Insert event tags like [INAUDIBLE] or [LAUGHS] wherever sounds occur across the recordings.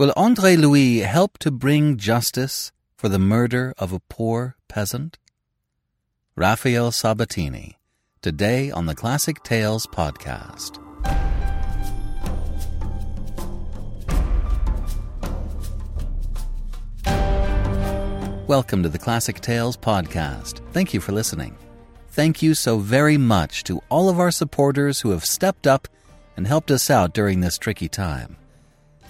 Will Andre Louis help to bring justice for the murder of a poor peasant? Raphael Sabatini, today on the Classic Tales podcast. Welcome to the Classic Tales podcast. Thank you for listening. Thank you so very much to all of our supporters who have stepped up and helped us out during this tricky time.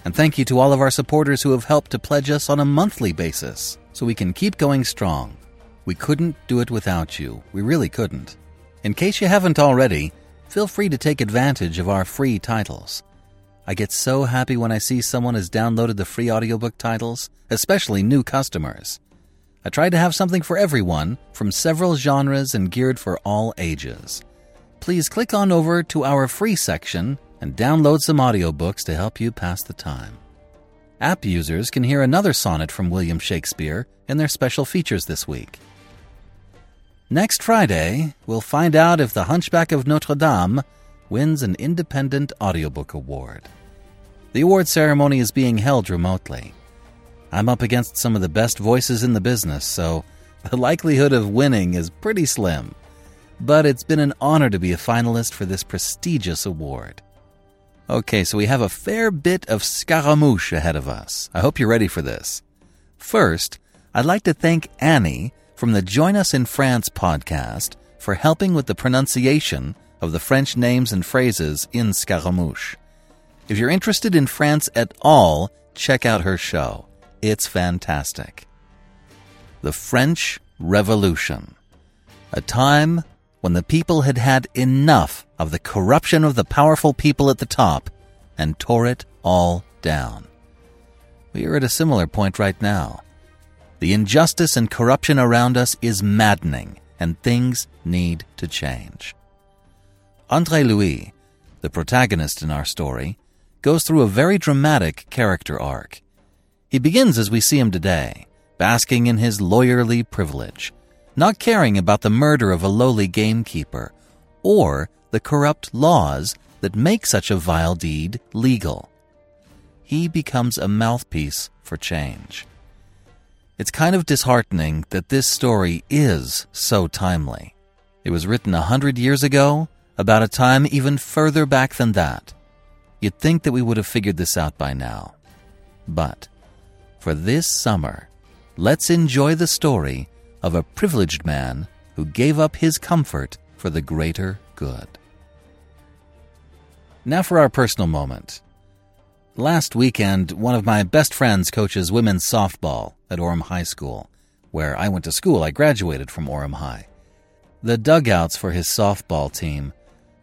And thank you to all of our supporters who have helped to pledge us on a monthly basis so we can keep going strong. We couldn't do it without you. We really couldn't. In case you haven't already, feel free to take advantage of our free titles. I get so happy when I see someone has downloaded the free audiobook titles, especially new customers. I tried to have something for everyone from several genres and geared for all ages. Please click on over to our free section and download some audiobooks to help you pass the time. App users can hear another sonnet from William Shakespeare in their special features this week. Next Friday, we'll find out if The Hunchback of Notre Dame wins an Independent Audiobook Award. The award ceremony is being held remotely. I'm up against some of the best voices in the business, so [LAUGHS] the likelihood of winning is pretty slim. But it's been an honor to be a finalist for this prestigious award. Okay, so we have a fair bit of Scaramouche ahead of us. I hope you're ready for this. First, I'd like to thank Annie from the Join Us in France podcast for helping with the pronunciation of the French names and phrases in Scaramouche. If you're interested in France at all, check out her show. It's fantastic. The French Revolution. A time when the people had had enough of the corruption of the powerful people at the top and tore it all down. We are at a similar point right now. The injustice and corruption around us is maddening, and things need to change. Andre Louis, the protagonist in our story, goes through a very dramatic character arc. He begins as we see him today, basking in his lawyerly privilege, not caring about the murder of a lowly gamekeeper or the corrupt laws that make such a vile deed legal. He becomes a mouthpiece for change. It's kind of disheartening that this story is so timely. It was written a hundred years ago, about a time even further back than that. You'd think that we would have figured this out by now. But for this summer, let's enjoy the story of a privileged man who gave up his comfort for the greater good. Now for our personal moment. Last weekend, one of my best friends coaches women's softball at Orem High School, where I went to school. I graduated from Orem High. The dugouts for his softball team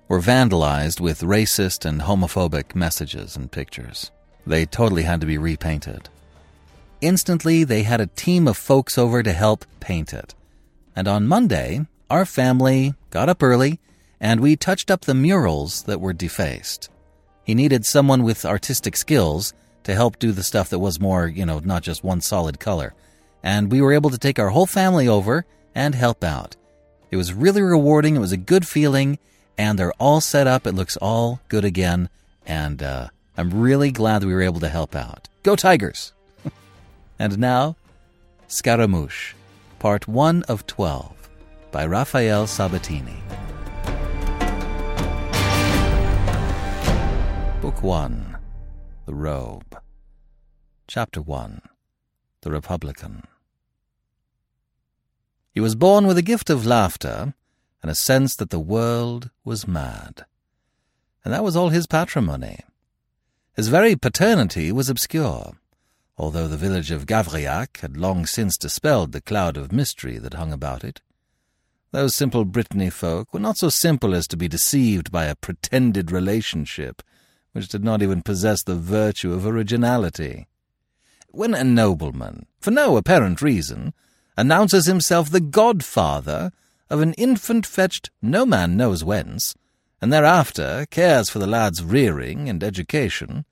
were vandalized with racist and homophobic messages and pictures. They totally had to be repainted. Instantly, they had a team of folks over to help paint it. And on Monday, our family got up early and we touched up the murals that were defaced. He needed someone with artistic skills to help do the stuff that was more, you know, not just one solid color. And we were able to take our whole family over and help out. It was really rewarding. It was a good feeling. And they're all set up. It looks all good again. And uh, I'm really glad we were able to help out. Go Tigers! And now, Scaramouche, Part 1 of 12, by Raphael Sabatini. Book 1 The Robe. Chapter 1 The Republican. He was born with a gift of laughter and a sense that the world was mad. And that was all his patrimony. His very paternity was obscure although the village of Gavrillac had long since dispelled the cloud of mystery that hung about it. Those simple Brittany folk were not so simple as to be deceived by a pretended relationship which did not even possess the virtue of originality. when a nobleman, for no apparent reason, announces himself the godfather of an infant fetched no man knows whence, and thereafter cares for the lad's rearing and education,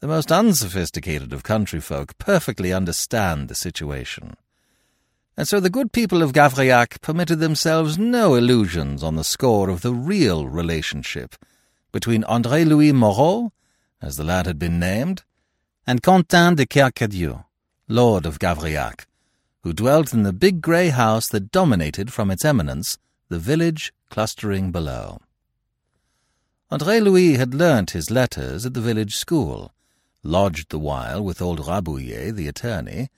the most unsophisticated of country folk perfectly understand the situation. And so the good people of Gavrillac permitted themselves no illusions on the score of the real relationship between André Louis Moreau, as the lad had been named, and Quentin de Kercadiou, lord of Gavrillac, who dwelt in the big grey house that dominated from its eminence the village clustering below. André Louis had learnt his letters at the village school, lodged the while with old Rabouillet, the attorney,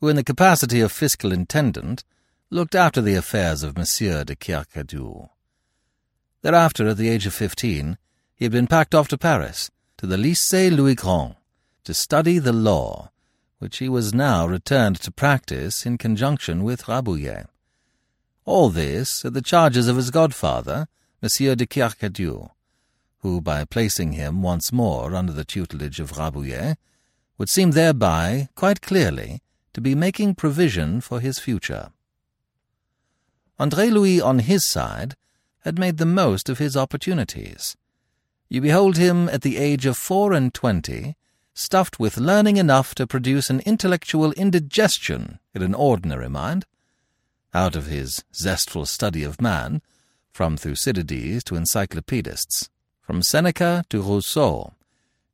who, in the capacity of fiscal intendant, looked after the affairs of Monsieur de Kercadiou. Thereafter, at the age of fifteen, he had been packed off to Paris, to the Lycée Louis Grand, to study the law, which he was now returned to practice in conjunction with Rabouillet. All this at the charges of his godfather, Monsieur de Kercadiou, who, by placing him once more under the tutelage of Rabouillet, would seem thereby, quite clearly, to be making provision for his future. André Louis, on his side, had made the most of his opportunities. You behold him at the age of four and twenty, stuffed with learning enough to produce an intellectual indigestion in an ordinary mind. Out of his zestful study of man, from Thucydides to encyclopedists, from Seneca to Rousseau,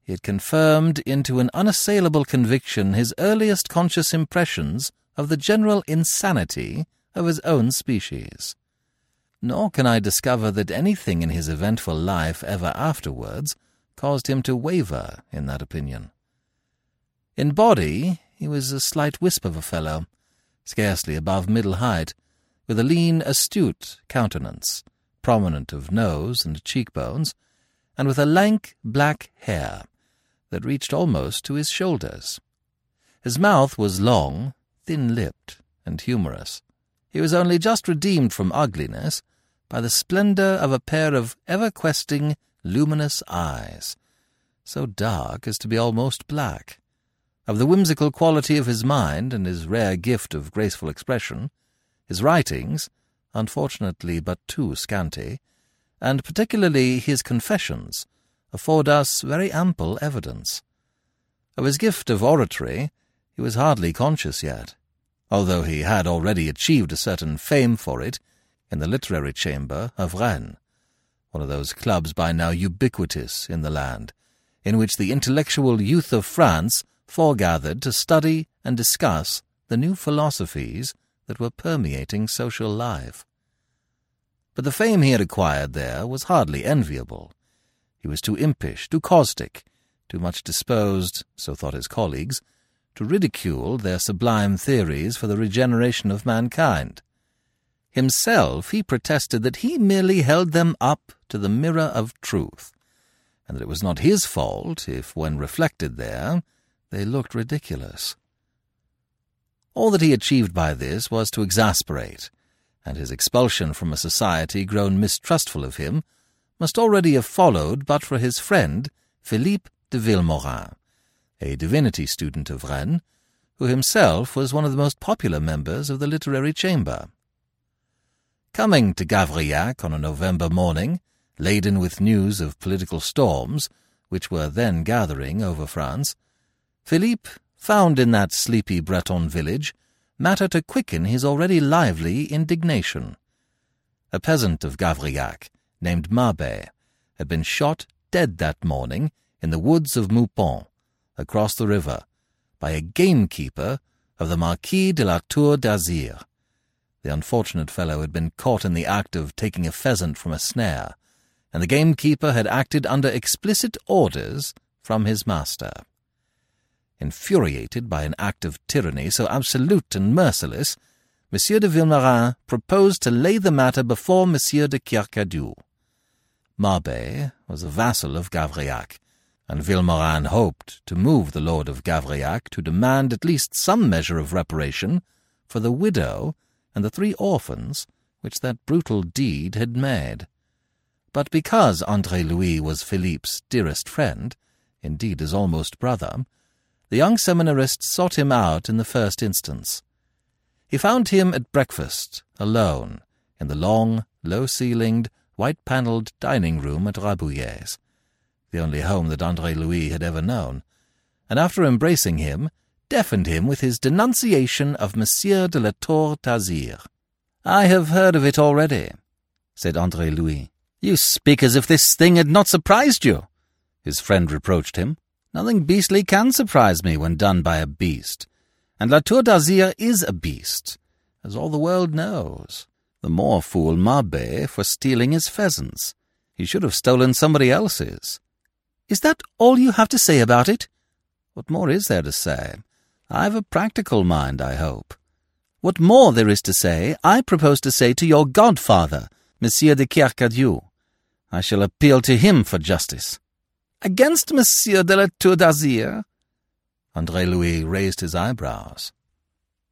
he had confirmed into an unassailable conviction his earliest conscious impressions of the general insanity of his own species. Nor can I discover that anything in his eventful life ever afterwards caused him to waver in that opinion. In body, he was a slight wisp of a fellow, scarcely above middle height, with a lean, astute countenance, prominent of nose and cheekbones, and with a lank black hair that reached almost to his shoulders. His mouth was long, thin-lipped, and humorous. He was only just redeemed from ugliness by the splendour of a pair of ever-questing, luminous eyes, so dark as to be almost black of the whimsical quality of his mind and his rare gift of graceful expression, his writings, unfortunately but too scanty, and particularly his confessions, afford us very ample evidence. Of his gift of oratory he was hardly conscious yet, although he had already achieved a certain fame for it in the literary chamber of Rennes, one of those clubs by now ubiquitous in the land, in which the intellectual youth of France foregathered to study and discuss the new philosophies that were permeating social life. But the fame he had acquired there was hardly enviable. He was too impish, too caustic, too much disposed, so thought his colleagues, to ridicule their sublime theories for the regeneration of mankind. Himself he protested that he merely held them up to the mirror of truth, and that it was not his fault if, when reflected there, they looked ridiculous. All that he achieved by this was to exasperate, and his expulsion from a society grown mistrustful of him must already have followed but for his friend Philippe de Vilmorin, a divinity student of Rennes, who himself was one of the most popular members of the literary chamber. Coming to Gavrillac on a November morning, laden with news of political storms, which were then gathering over France, Philippe found in that sleepy Breton village matter to quicken his already lively indignation. A peasant of Gavrillac, named Mabey, had been shot dead that morning in the woods of Meupont, across the river, by a gamekeeper of the Marquis de la Tour d'Azyr. The unfortunate fellow had been caught in the act of taking a pheasant from a snare, and the gamekeeper had acted under explicit orders from his master infuriated by an act of tyranny so absolute and merciless, Monsieur de Vilmorin proposed to lay the matter before Monsieur de Kercadiou. Mabey was a vassal of Gavrillac, and Vilmorin hoped to move the lord of Gavrillac to demand at least some measure of reparation for the widow and the three orphans which that brutal deed had made. But because André Louis was Philippe's dearest friend, indeed his almost brother, the young seminarist sought him out in the first instance. He found him at breakfast, alone, in the long, low-ceilinged, white-panelled dining room at Rabouillet's, the only home that Andre Louis had ever known, and after embracing him, deafened him with his denunciation of Monsieur de la Tour d'Azyr. I have heard of it already, said Andre Louis. You speak as if this thing had not surprised you, his friend reproached him. Nothing beastly can surprise me when done by a beast, and La Tour d'Azyr is a beast, as all the world knows. The more fool Mabey for stealing his pheasants. He should have stolen somebody else's. Is that all you have to say about it? What more is there to say? I've a practical mind, I hope. What more there is to say, I propose to say to your godfather, Monsieur de Kercadiou. I shall appeal to him for justice. Against Monsieur de la Tour d'Azyr? Andre Louis raised his eyebrows.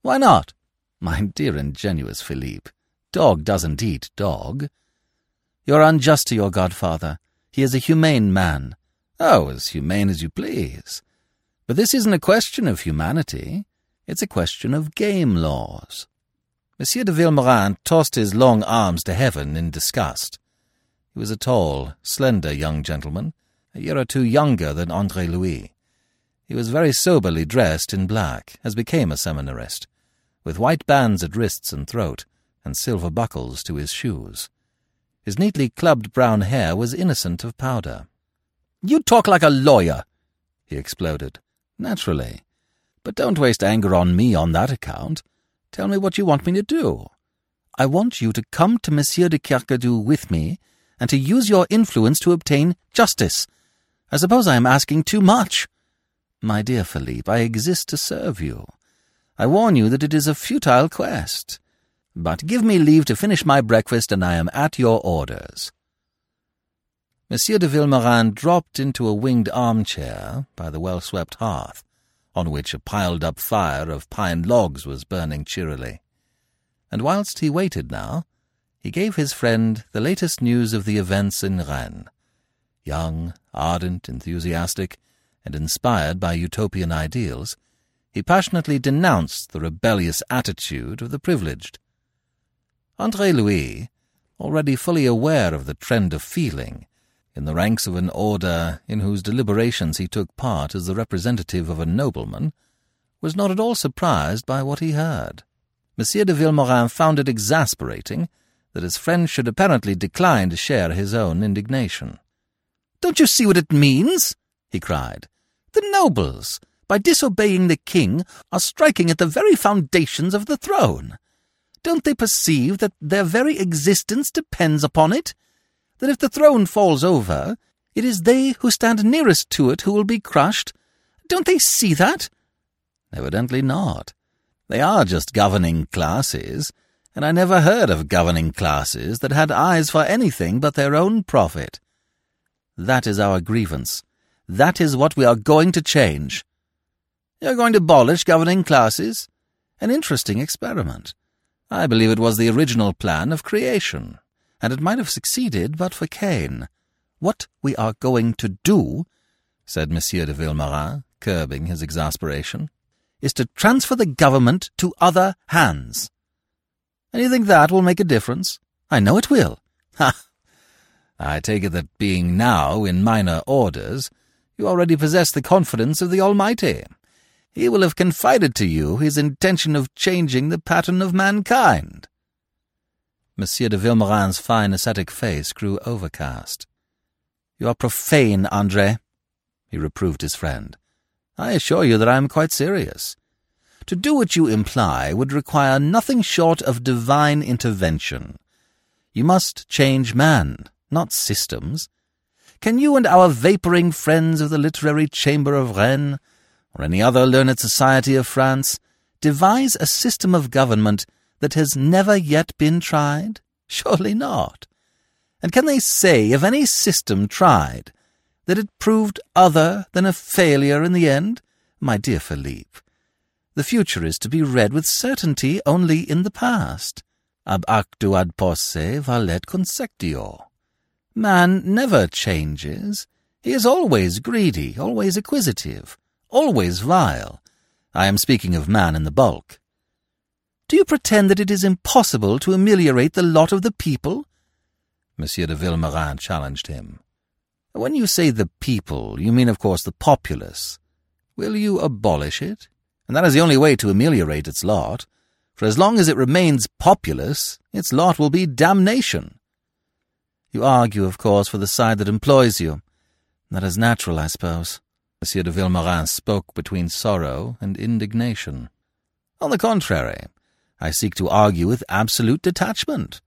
Why not? My dear ingenuous Philippe, dog doesn't eat dog. You're unjust to your godfather. He is a humane man. Oh, as humane as you please. But this isn't a question of humanity. It's a question of game laws. Monsieur de Vilmorin tossed his long arms to heaven in disgust. He was a tall, slender young gentleman, a year or two younger than Andre Louis. He was very soberly dressed in black, as became a seminarist, with white bands at wrists and throat, and silver buckles to his shoes. His neatly clubbed brown hair was innocent of powder. You talk like a lawyer, he exploded. Naturally. But don't waste anger on me on that account. Tell me what you want me to do. I want you to come to Monsieur de Kercadiou with me, and to use your influence to obtain justice. I suppose I am asking too much. My dear Philippe, I exist to serve you. I warn you that it is a futile quest. But give me leave to finish my breakfast, and I am at your orders. Monsieur de Vilmorin dropped into a winged armchair by the well-swept hearth, on which a piled-up fire of pine logs was burning cheerily. And whilst he waited now, he gave his friend the latest news of the events in Rennes. Young, ardent, enthusiastic, and inspired by utopian ideals, he passionately denounced the rebellious attitude of the privileged. Andre Louis, already fully aware of the trend of feeling, in the ranks of an order in whose deliberations he took part as the representative of a nobleman, was not at all surprised by what he heard. Monsieur de Vilmorin found it exasperating that his friend should apparently decline to share his own indignation. Don't you see what it means? he cried. The nobles, by disobeying the king, are striking at the very foundations of the throne. Don't they perceive that their very existence depends upon it? that if the throne falls over, it is they who stand nearest to it who will be crushed. Don't they see that? Evidently not. They are just governing classes, and I never heard of governing classes that had eyes for anything but their own profit. That is our grievance. That is what we are going to change. You're going to abolish governing classes? An interesting experiment. I believe it was the original plan of creation and it might have succeeded but for Cain. What we are going to do, said Monsieur de Vilmorin, curbing his exasperation, is to transfer the government to other hands. And you think that will make a difference? I know it will. Ha! I take it that being now in minor orders, you already possess the confidence of the Almighty. He will have confided to you his intention of changing the pattern of mankind. Monsieur de Vilmorin's fine ascetic face grew overcast. You are profane, Andre, he reproved his friend. I assure you that I am quite serious. To do what you imply would require nothing short of divine intervention. You must change man, not systems. Can you and our vapouring friends of the Literary Chamber of Rennes, or any other learned society of France, devise a system of government that has never yet been tried? [LAUGHS] Surely not. And can they say of any system tried that it proved other than a failure in the end? My dear Philippe, the future is to be read with certainty only in the past. Ab actu ad posse valet consectio. Man never changes. He is always greedy, always acquisitive, always vile. I am speaking of man in the bulk. Do you pretend that it is impossible to ameliorate the lot of the people? Monsieur de Vilmorin challenged him. When you say the people, you mean, of course, the populace. Will you abolish it? And that is the only way to ameliorate its lot. For as long as it remains populous, its lot will be damnation. You argue, of course, for the side that employs you. That is natural, I suppose. Monsieur de Vilmorin spoke between sorrow and indignation. On the contrary, I seek to argue with absolute detachment.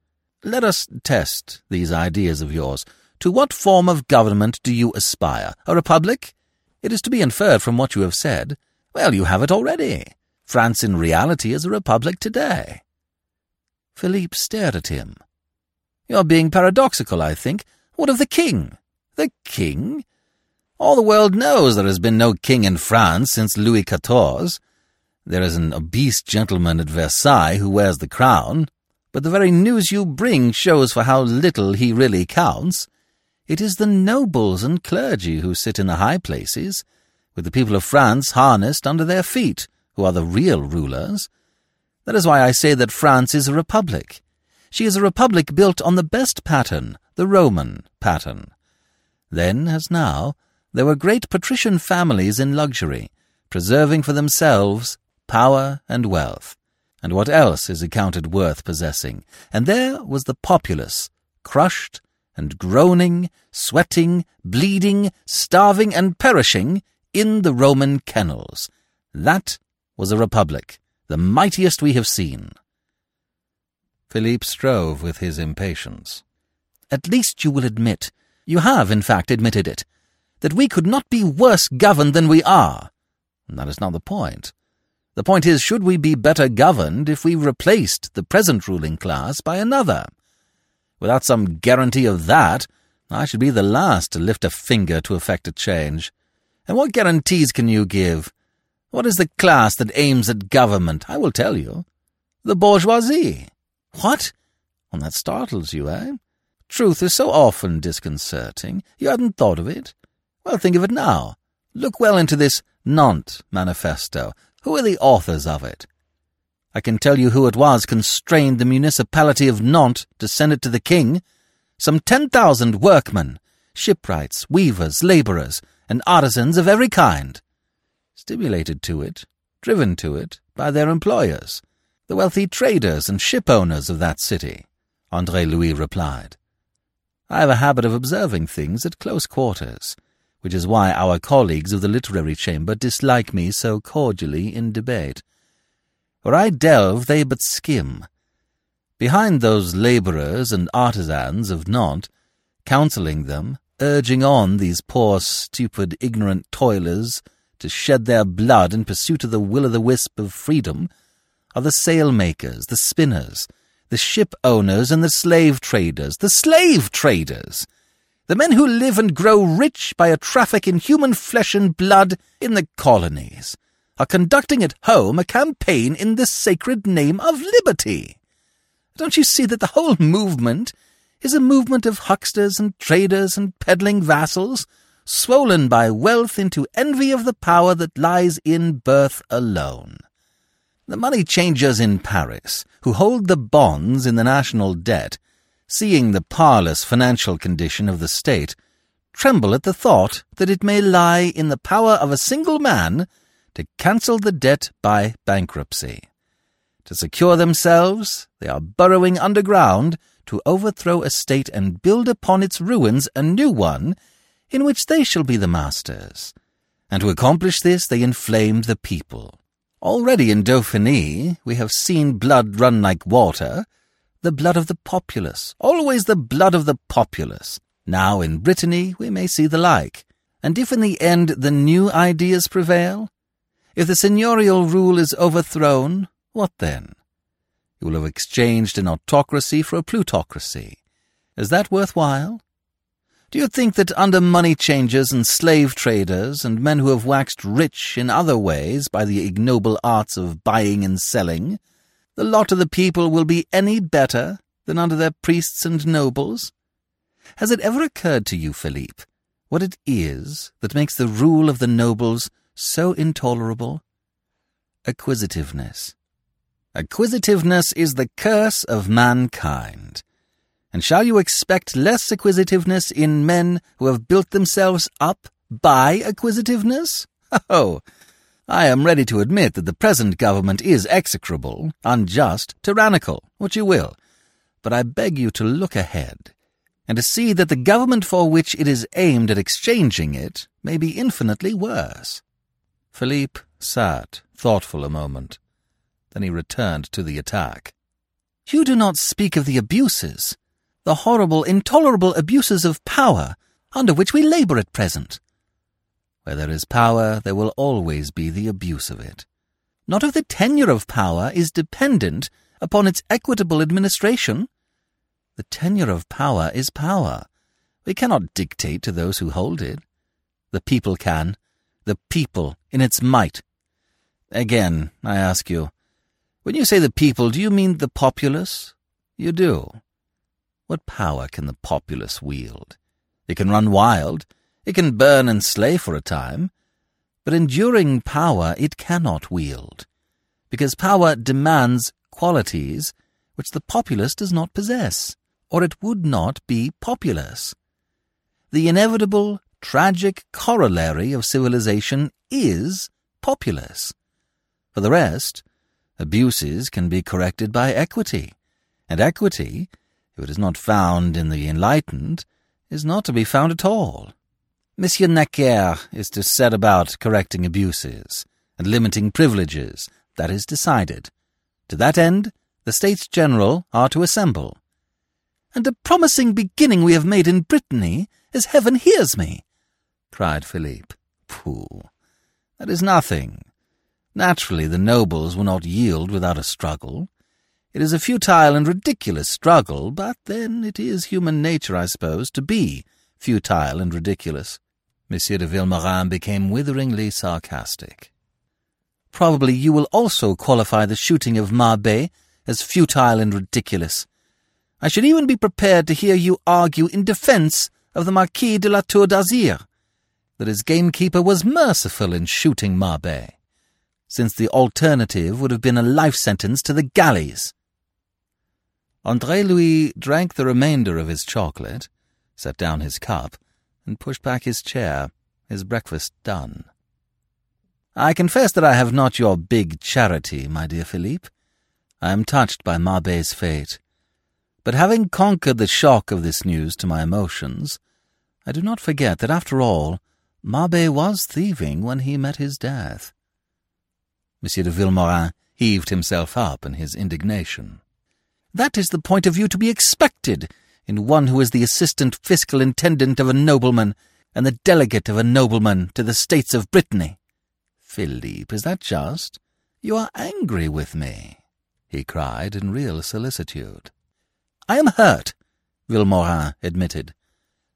Let us test these ideas of yours. To what form of government do you aspire? A republic? It is to be inferred from what you have said. Well, you have it already. France in reality is a republic today. Philippe stared at him. You're being paradoxical, I think. What of the king? The king? All the world knows there has been no king in France since Louis XIV. There is an obese gentleman at Versailles who wears the crown, but the very news you bring shows for how little he really counts. It is the nobles and clergy who sit in the high places, with the people of France harnessed under their feet, who are the real rulers. That is why I say that France is a republic. She is a republic built on the best pattern, the Roman pattern. Then, as now, there were great patrician families in luxury, preserving for themselves power and wealth, and what else is accounted worth possessing. And there was the populace, crushed and groaning, sweating, bleeding, starving, and perishing in the Roman kennels. That was a republic, the mightiest we have seen. Philippe strove with his impatience. At least you will admit, you have in fact admitted it, that we could not be worse governed than we are. That is not the point. The point is, should we be better governed if we replaced the present ruling class by another? Without some guarantee of that, I should be the last to lift a finger to effect a change. And what guarantees can you give? What is the class that aims at government? I will tell you. The bourgeoisie. What? And that startles you, eh? Truth is so often disconcerting. You hadn't thought of it? Well, think of it now. Look well into this Nantes manifesto. Who are the authors of it? I can tell you who it was constrained the municipality of Nantes to send it to the king. Some ten thousand workmen, shipwrights, weavers, labourers, and artisans of every kind. Stimulated to it, driven to it, by their employers the wealthy traders and ship owners of that city, Andre Louis replied. I have a habit of observing things at close quarters, which is why our colleagues of the literary chamber dislike me so cordially in debate. Where I delve, they but skim. Behind those labourers and artisans of Nantes, counselling them, urging on these poor, stupid, ignorant toilers to shed their blood in pursuit of the will-o'-the-wisp of freedom, are the sailmakers, the spinners, the ship owners, and the slave traders. The slave traders! The men who live and grow rich by a traffic in human flesh and blood in the colonies are conducting at home a campaign in the sacred name of liberty. Don't you see that the whole movement is a movement of hucksters and traders and peddling vassals, swollen by wealth into envy of the power that lies in birth alone? The money changers in Paris, who hold the bonds in the national debt, seeing the parlous financial condition of the state, tremble at the thought that it may lie in the power of a single man to cancel the debt by bankruptcy. To secure themselves, they are burrowing underground to overthrow a state and build upon its ruins a new one in which they shall be the masters. And to accomplish this, they inflame the people. Already in Dauphiny we have seen blood run like water, the blood of the populace, always the blood of the populace. Now in Brittany we may see the like. And if in the end the new ideas prevail, if the seigneurial rule is overthrown, what then? You will have exchanged an autocracy for a plutocracy. Is that worth while? Do you think that under money changers and slave traders and men who have waxed rich in other ways by the ignoble arts of buying and selling, the lot of the people will be any better than under their priests and nobles? Has it ever occurred to you, Philippe, what it is that makes the rule of the nobles so intolerable? Acquisitiveness. Acquisitiveness is the curse of mankind. And shall you expect less acquisitiveness in men who have built themselves up by acquisitiveness? [LAUGHS] Oh, I am ready to admit that the present government is execrable, unjust, tyrannical, what you will. But I beg you to look ahead, and to see that the government for which it is aimed at exchanging it may be infinitely worse. Philippe sat, thoughtful a moment. Then he returned to the attack. You do not speak of the abuses, the horrible, intolerable abuses of power under which we labour at present. Where there is power, there will always be the abuse of it. Not if the tenure of power is dependent upon its equitable administration. The tenure of power is power. We cannot dictate to those who hold it. The people can. The people in its might. Again, I ask you, when you say the people, do you mean the populace? You do. What power can the populace wield? It can run wild, it can burn and slay for a time, but enduring power it cannot wield, because power demands qualities which the populace does not possess, or it would not be populace. The inevitable, tragic corollary of civilization is populace. For the rest, abuses can be corrected by equity, and equity, if it is not found in the enlightened, is not to be found at all. Monsieur Necker is to set about correcting abuses and limiting privileges. That is decided. To that end, the States General are to assemble. And a promising beginning we have made in Brittany, as heaven hears me, cried Philippe. Pooh! That is nothing. Naturally, the nobles will not yield without a struggle. It is a futile and ridiculous struggle, but then it is human nature, I suppose, to be futile and ridiculous. Monsieur de Vilmorin became witheringly sarcastic. Probably you will also qualify the shooting of Mabey as futile and ridiculous. I should even be prepared to hear you argue in defence of the Marquis de la Tour d'Azyr, that his gamekeeper was merciful in shooting Mabey, since the alternative would have been a life sentence to the galleys. Andre Louis drank the remainder of his chocolate, set down his cup, and pushed back his chair, his breakfast done. I confess that I have not your big charity, my dear Philippe. I am touched by Mabey's fate. But having conquered the shock of this news to my emotions, I do not forget that after all, Mabey was thieving when he met his death. Monsieur de Vilmorin heaved himself up in his indignation. That is the point of view to be expected in one who is the assistant fiscal intendant of a nobleman and the delegate of a nobleman to the States of Brittany. Philippe, is that just? You are angry with me, he cried in real solicitude. I am hurt, Vilmorin admitted.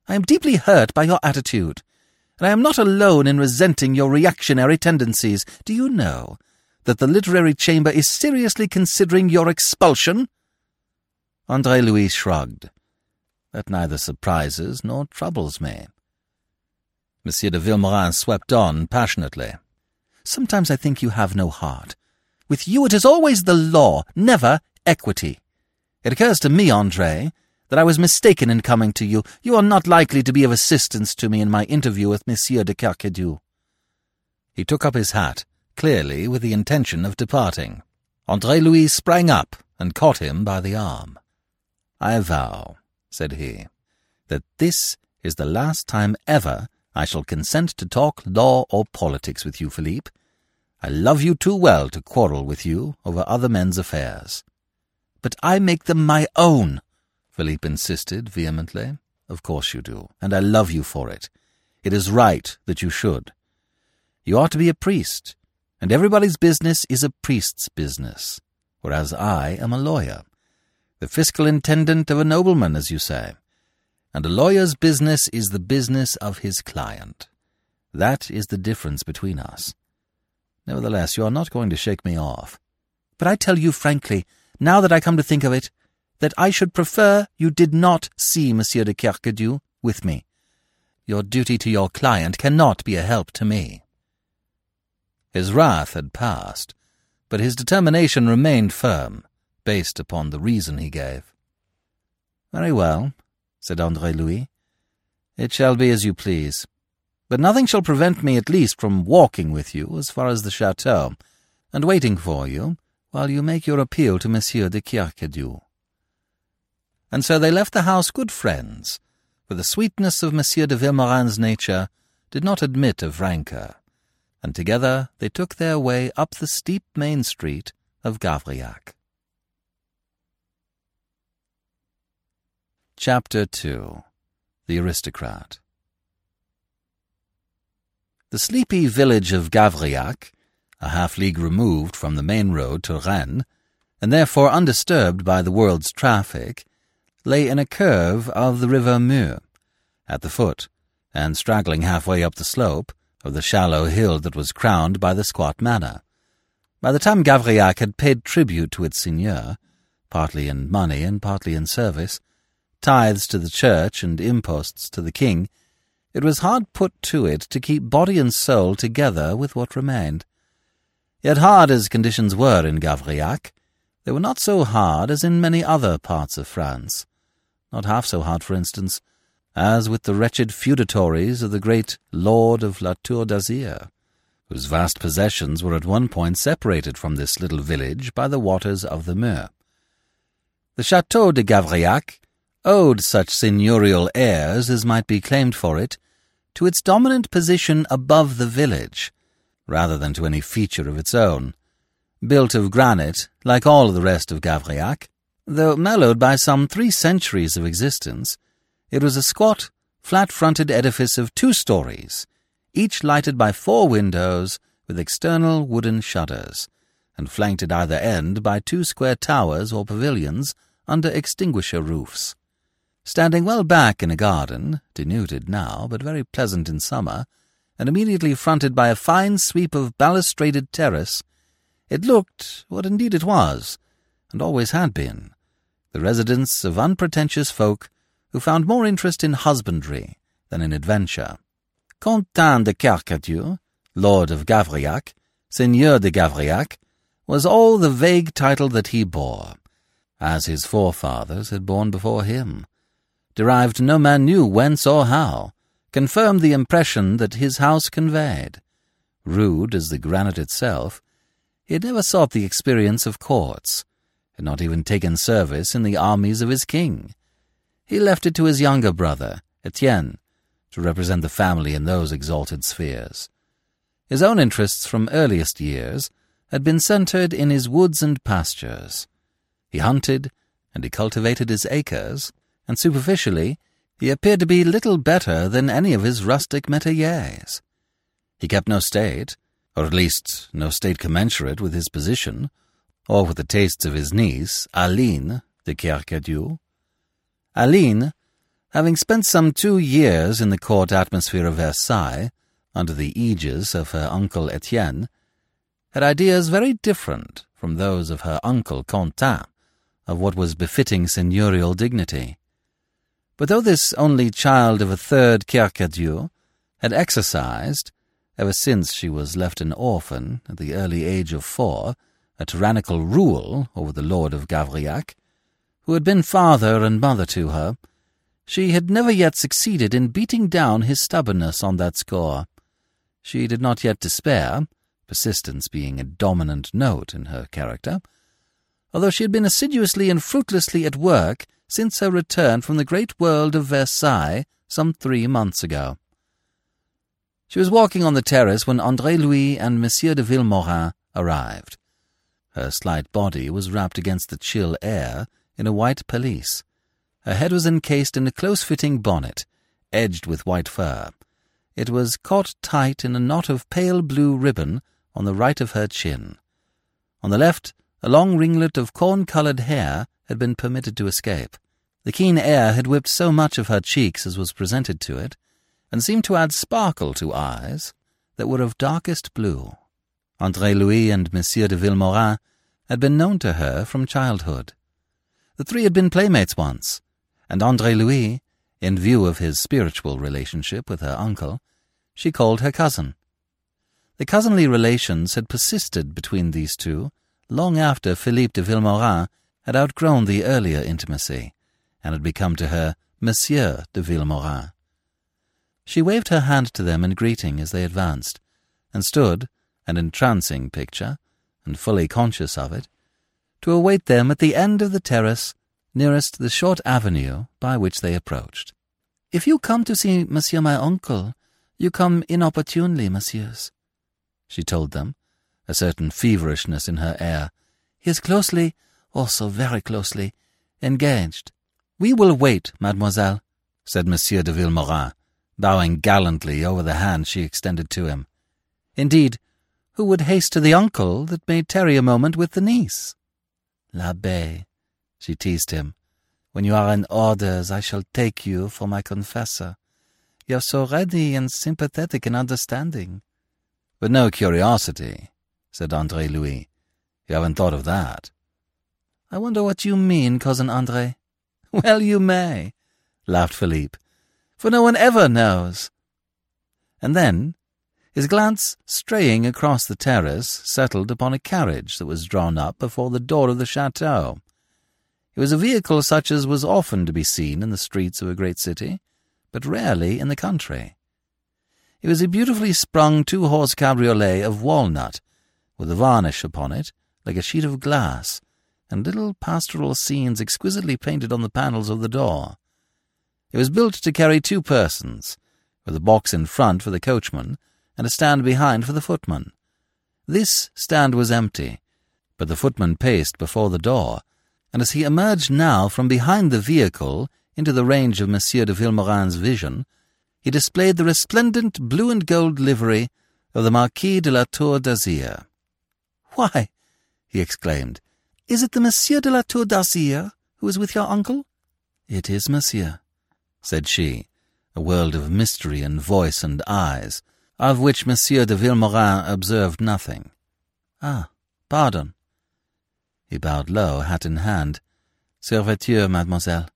I am deeply hurt by your attitude, and I am not alone in resenting your reactionary tendencies. Do you know that the literary chamber is seriously considering your expulsion? Andre Louis shrugged. That neither surprises nor troubles me. Monsieur de Vilmorin swept on passionately. Sometimes I think you have no heart. With you it is always the law, never equity. It occurs to me, Andre, that I was mistaken in coming to you. You are not likely to be of assistance to me in my interview with Monsieur de Kercadiou. He took up his hat, clearly with the intention of departing. Andre Louis sprang up and caught him by the arm. I vow, said he, that this is the last time ever I shall consent to talk law or politics with you, Philippe. I love you too well to quarrel with you over other men's affairs. But I make them my own, Philippe insisted vehemently. Of course you do, and I love you for it. It is right that you should. You ought to be a priest, and everybody's business is a priest's business, whereas I am a lawyer the fiscal intendant of a nobleman, as you say. And a lawyer's business is the business of his client. That is the difference between us. Nevertheless, you are not going to shake me off. But I tell you frankly, now that I come to think of it, that I should prefer you did not see Monsieur de Kercadiou with me. Your duty to your client cannot be a help to me. His wrath had passed, but his determination remained firm, based upon the reason he gave. Very well, said Andre Louis. It shall be as you please. But nothing shall prevent me at least from walking with you as far as the chateau, and waiting for you while you make your appeal to Monsieur de Kercadiou. And so they left the house good friends, for the sweetness of Monsieur de Vilmorin's nature did not admit of rancour, and together they took their way up the steep main street of Gavrillac. Chapter 2 The Aristocrat The sleepy village of Gavrillac, a half league removed from the main road to Rennes, and therefore undisturbed by the world's traffic, lay in a curve of the river Meu, at the foot, and straggling halfway up the slope, of the shallow hill that was crowned by the squat manor. By the time Gavrillac had paid tribute to its seigneur, partly in money and partly in service, tithes to the church and imposts to the king, it was hard put to it to keep body and soul together with what remained. Yet hard as conditions were in Gavrillac, they were not so hard as in many other parts of France. Not half so hard, for instance, as with the wretched feudatories of the great Lord of La Tour d'Azyr, whose vast possessions were at one point separated from this little village by the waters of the Meu. The Chateau de Gavrillac owed such seigneurial airs as might be claimed for it to its dominant position above the village, rather than to any feature of its own. Built of granite, like all the rest of Gavrillac, though mellowed by some three centuries of existence, it was a squat, flat-fronted edifice of two stories, each lighted by four windows with external wooden shutters, and flanked at either end by two square towers or pavilions under extinguisher roofs. Standing well back in a garden, denuded now, but very pleasant in summer, and immediately fronted by a fine sweep of balustraded terrace, it looked what indeed it was, and always had been, the residence of unpretentious folk who found more interest in husbandry than in adventure. Quentin de Kercadiou, Lord of Gavrillac, Seigneur de Gavrillac, was all the vague title that he bore, as his forefathers had borne before him derived no man knew whence or how, confirmed the impression that his house conveyed. Rude as the granite itself, he had never sought the experience of courts, had not even taken service in the armies of his king. He left it to his younger brother, Etienne, to represent the family in those exalted spheres. His own interests from earliest years had been centred in his woods and pastures. He hunted, and he cultivated his acres, and superficially he appeared to be little better than any of his rustic metayers. He kept no state, or at least no state commensurate with his position, or with the tastes of his niece, Aline de Kercadiou. Aline, having spent some two years in the court atmosphere of Versailles, under the aegis of her uncle Etienne, had ideas very different from those of her uncle Quentin of what was befitting seigneurial dignity. But though this only child of a third Kercadiou had exercised, ever since she was left an orphan at the early age of four, a tyrannical rule over the Lord of Gavrillac, who had been father and mother to her, she had never yet succeeded in beating down his stubbornness on that score. She did not yet despair, persistence being a dominant note in her character, although she had been assiduously and fruitlessly at work since her return from the great world of Versailles some three months ago. She was walking on the terrace when Andre Louis and Monsieur de Vilmorin arrived. Her slight body was wrapped against the chill air in a white pelisse. Her head was encased in a close-fitting bonnet, edged with white fur. It was caught tight in a knot of pale blue ribbon on the right of her chin. On the left, a long ringlet of corn-coloured hair had been permitted to escape. The keen air had whipped so much of her cheeks as was presented to it, and seemed to add sparkle to eyes that were of darkest blue. Andre Louis and Monsieur de Vilmorin had been known to her from childhood. The three had been playmates once, and Andre Louis, in view of his spiritual relationship with her uncle, she called her cousin. The cousinly relations had persisted between these two long after Philippe de Vilmorin had outgrown the earlier intimacy and had become to her Monsieur de Vilmorin. She waved her hand to them in greeting as they advanced, and stood, an entrancing picture, and fully conscious of it, to await them at the end of the terrace nearest the short avenue by which they approached. If you come to see Monsieur my uncle, you come inopportunely, messieurs, she told them, a certain feverishness in her air. He is closely, also very closely, engaged. We will wait, mademoiselle, said Monsieur de Vilmorin, bowing gallantly over the hand she extended to him. Indeed, who would haste to the uncle that may tarry a moment with the niece? L'abbe, she teased him. When you are in orders, I shall take you for my confessor. You're so ready and sympathetic and understanding. But no curiosity, said Andre Louis. You haven't thought of that. I wonder what you mean, cousin Andre. [LAUGHS] Well, you may, laughed Philippe, for no one ever knows. And then, his glance straying across the terrace, settled upon a carriage that was drawn up before the door of the chateau. It was a vehicle such as was often to be seen in the streets of a great city, but rarely in the country. It was a beautifully sprung two-horse cabriolet of walnut, with a varnish upon it, like a sheet of glass, and little pastoral scenes exquisitely painted on the panels of the door. It was built to carry two persons, with a box in front for the coachman and a stand behind for the footman. This stand was empty, but the footman paced before the door, and as he emerged now from behind the vehicle into the range of Monsieur de Vilmorin's vision, he displayed the resplendent blue and gold livery of the Marquis de la Tour d'Azyr. Why, he exclaimed, is it the Monsieur de la Tour d'Azyr who is with your uncle? It is, monsieur, said she, a world of mystery in voice and eyes, of which Monsieur de Vilmorin observed nothing. Ah, pardon. He bowed low, hat in hand. Serviteur, mademoiselle.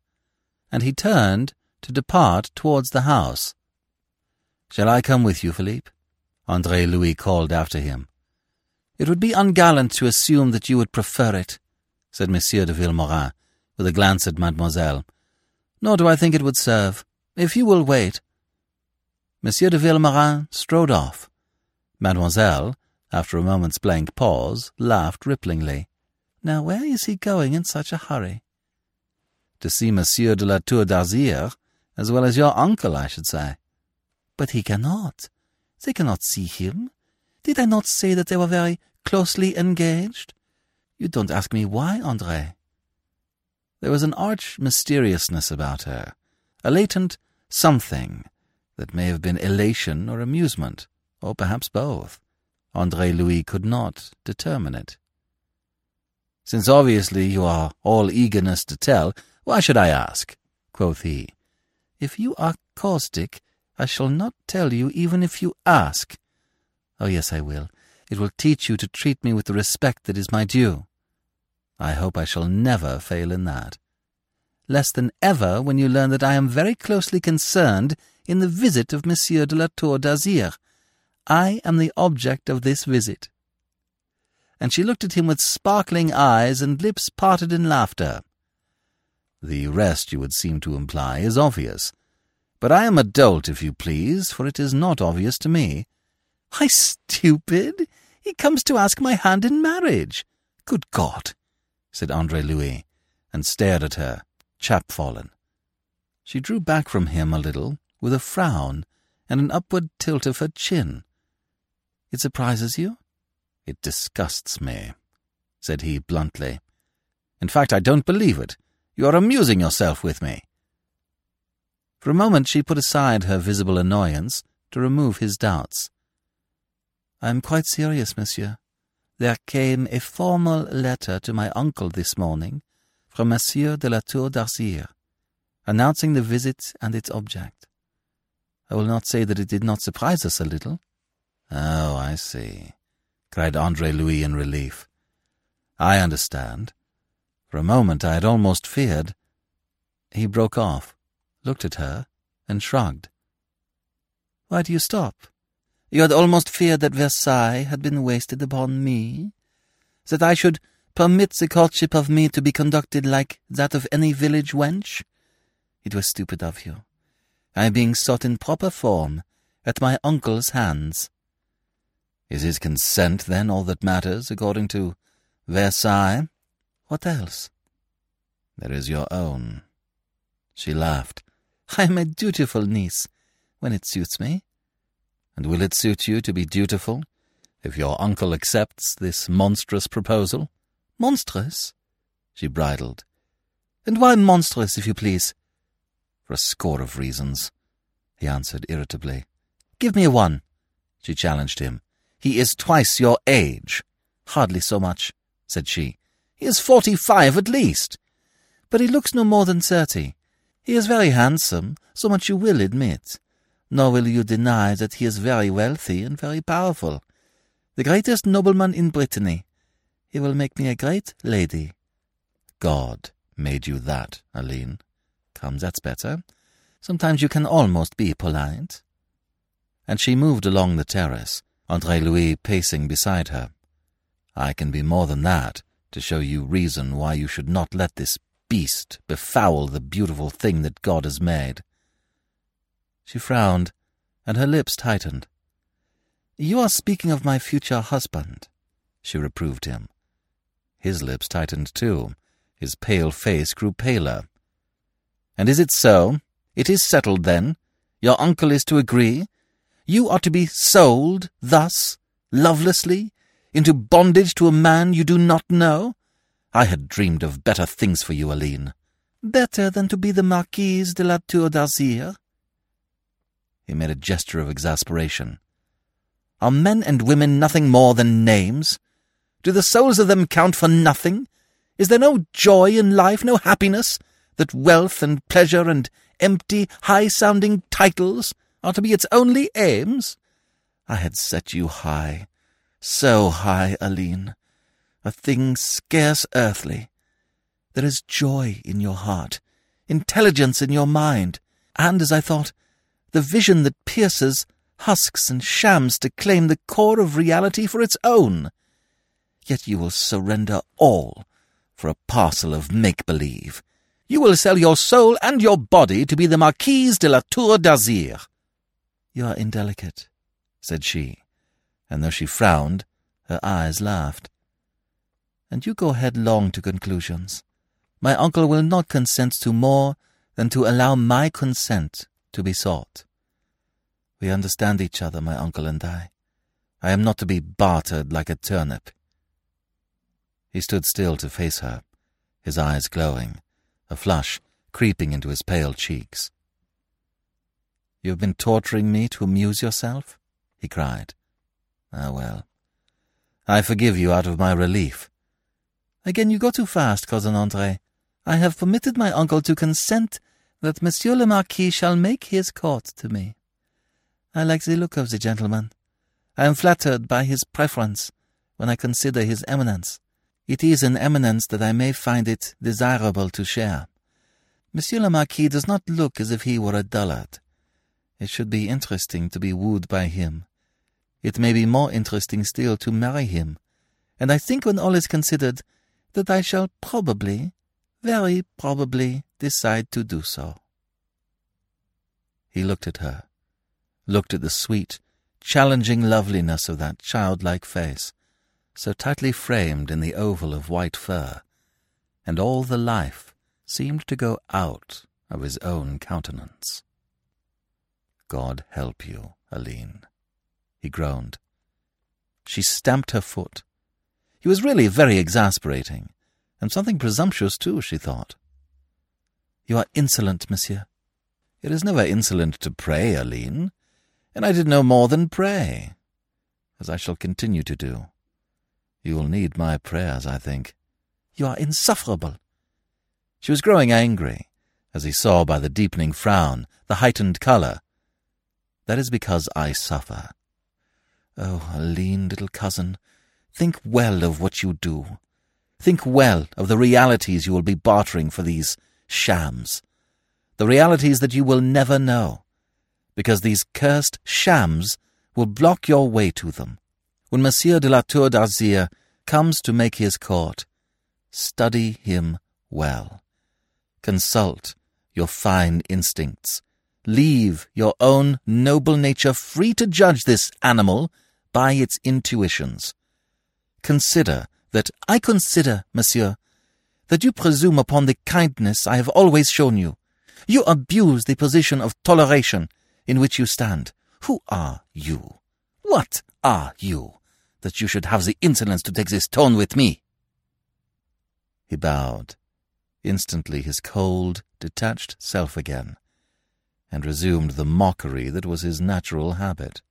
And he turned to depart towards the house. Shall I come with you, Philippe? Andre Louis called after him. It would be ungallant to assume that you would prefer it, said Monsieur de Vilmorin, with a glance at mademoiselle. Nor do I think it would serve. If you will wait. Monsieur de Vilmorin strode off. Mademoiselle, after a moment's blank pause, laughed ripplingly. Now where is he going in such a hurry? To see Monsieur de la Tour d'Azyr, as well as your uncle, I should say. But he cannot. They cannot see him. Did I not say that they were very closely engaged? You don't ask me why, Andre. There was an arch mysteriousness about her, a latent something that may have been elation or amusement, or perhaps both. Andre Louis could not determine it. Since obviously you are all eagerness to tell, why should I ask? quoth he. If you are caustic, I shall not tell you even if you ask. Oh, yes, I will. It will teach you to treat me with the respect that is my due. I hope I shall never fail in that. Less than ever when you learn that I am very closely concerned in the visit of Monsieur de la Tour d'Azyr. I am the object of this visit. And she looked at him with sparkling eyes and lips parted in laughter. The rest you would seem to imply is obvious. But I am a dolt, if you please, for it is not obvious to me. Why, stupid! He comes to ask my hand in marriage. Good God! Said Andre Louis, and stared at her, chapfallen. She drew back from him a little, with a frown and an upward tilt of her chin. It surprises you? It disgusts me, said he bluntly. In fact, I don't believe it. You are amusing yourself with me. For a moment she put aside her visible annoyance to remove his doubts. I am quite serious, monsieur. There came a formal letter to my uncle this morning from Monsieur de la Tour d'Azyr, announcing the visit and its object. I will not say that it did not surprise us a little. Oh, I see, cried Andre Louis in relief. I understand. For a moment I had almost feared. He broke off, looked at her, and shrugged. Why do you stop? You had almost feared that Versailles had been wasted upon me? That I should permit the courtship of me to be conducted like that of any village wench? It was stupid of you. I am being sought in proper form, at my uncle's hands. Is his consent, then, all that matters, according to Versailles? What else? There is your own. She laughed. I am a dutiful niece, when it suits me. And will it suit you to be dutiful, if your uncle accepts this monstrous proposal? Monstrous? She bridled. And why monstrous, if you please? For a score of reasons, he answered irritably. Give me one, she challenged him. He is twice your age. Hardly so much, said she. He is forty-five at least. But he looks no more than thirty. He is very handsome, so much you will admit. Nor will you deny that he is very wealthy and very powerful. The greatest nobleman in Brittany. He will make me a great lady. God made you that, Aline. Come, that's better. Sometimes you can almost be polite. And she moved along the terrace, Andre Louis pacing beside her. I can be more than that, to show you reason why you should not let this beast befoul the beautiful thing that God has made. She frowned, and her lips tightened. You are speaking of my future husband, she reproved him. His lips tightened too. His pale face grew paler. And is it so? It is settled, then? Your uncle is to agree? You are to be sold thus, lovelessly, into bondage to a man you do not know? I had dreamed of better things for you, Aline. Better than to be the Marquise de la Tour d'Azyr? He made a gesture of exasperation. Are men and women nothing more than names? Do the souls of them count for nothing? Is there no joy in life, no happiness, that wealth and pleasure and empty, high-sounding titles are to be its only aims? I had set you high, so high, Aline, a thing scarce earthly. There is joy in your heart, intelligence in your mind, and, as I thought, the vision that pierces husks and shams to claim the core of reality for its own. Yet you will surrender all for a parcel of make-believe. You will sell your soul and your body to be the Marquise de la Tour d'Azyr. You are indelicate, said she, and though she frowned, her eyes laughed. And you go headlong to conclusions. My uncle will not consent to more than to allow my consent to be sought. We understand each other, my uncle and I. I am not to be bartered like a turnip. He stood still to face her, his eyes glowing, a flush creeping into his pale cheeks. You have been torturing me to amuse yourself? he cried. Ah, well. I forgive you out of my relief. Again, you go too fast, Cousin Andre. I have permitted my uncle to consent that Monsieur le Marquis shall make his court to me. I like the look of the gentleman. I am flattered by his preference when I consider his eminence. It is an eminence that I may find it desirable to share. Monsieur le Marquis does not look as if he were a dullard. It should be interesting to be wooed by him. It may be more interesting still to marry him, and I think when all is considered that I shall probably, very probably, decide to do so. He looked at her, looked at the sweet, challenging loveliness of that childlike face, so tightly framed in the oval of white fur, and all the life seemed to go out of his own countenance. God help you, Aline, he groaned. She stamped her foot. He was really very exasperating, and something presumptuous too, she thought. You are insolent, monsieur. It is never insolent to pray, Aline, and I did no more than pray, as I shall continue to do. You will need my prayers, I think. You are insufferable. She was growing angry, as he saw by the deepening frown, the heightened colour. That is because I suffer. Oh, Aline, little cousin, think well of what you do. Think well of the realities you will be bartering for these shams, the realities that you will never know, because these cursed shams will block your way to them. When Monsieur de la Tour d'Azyr comes to make his court, study him well. Consult your fine instincts. Leave your own noble nature free to judge this animal by its intuitions. Consider that I consider, monsieur, that you presume upon the kindness I have always shown you. You abuse the position of toleration in which you stand. Who are you? What are you, that you should have the insolence to take this tone with me? He bowed, instantly his cold, detached self again, and resumed the mockery that was his natural habit.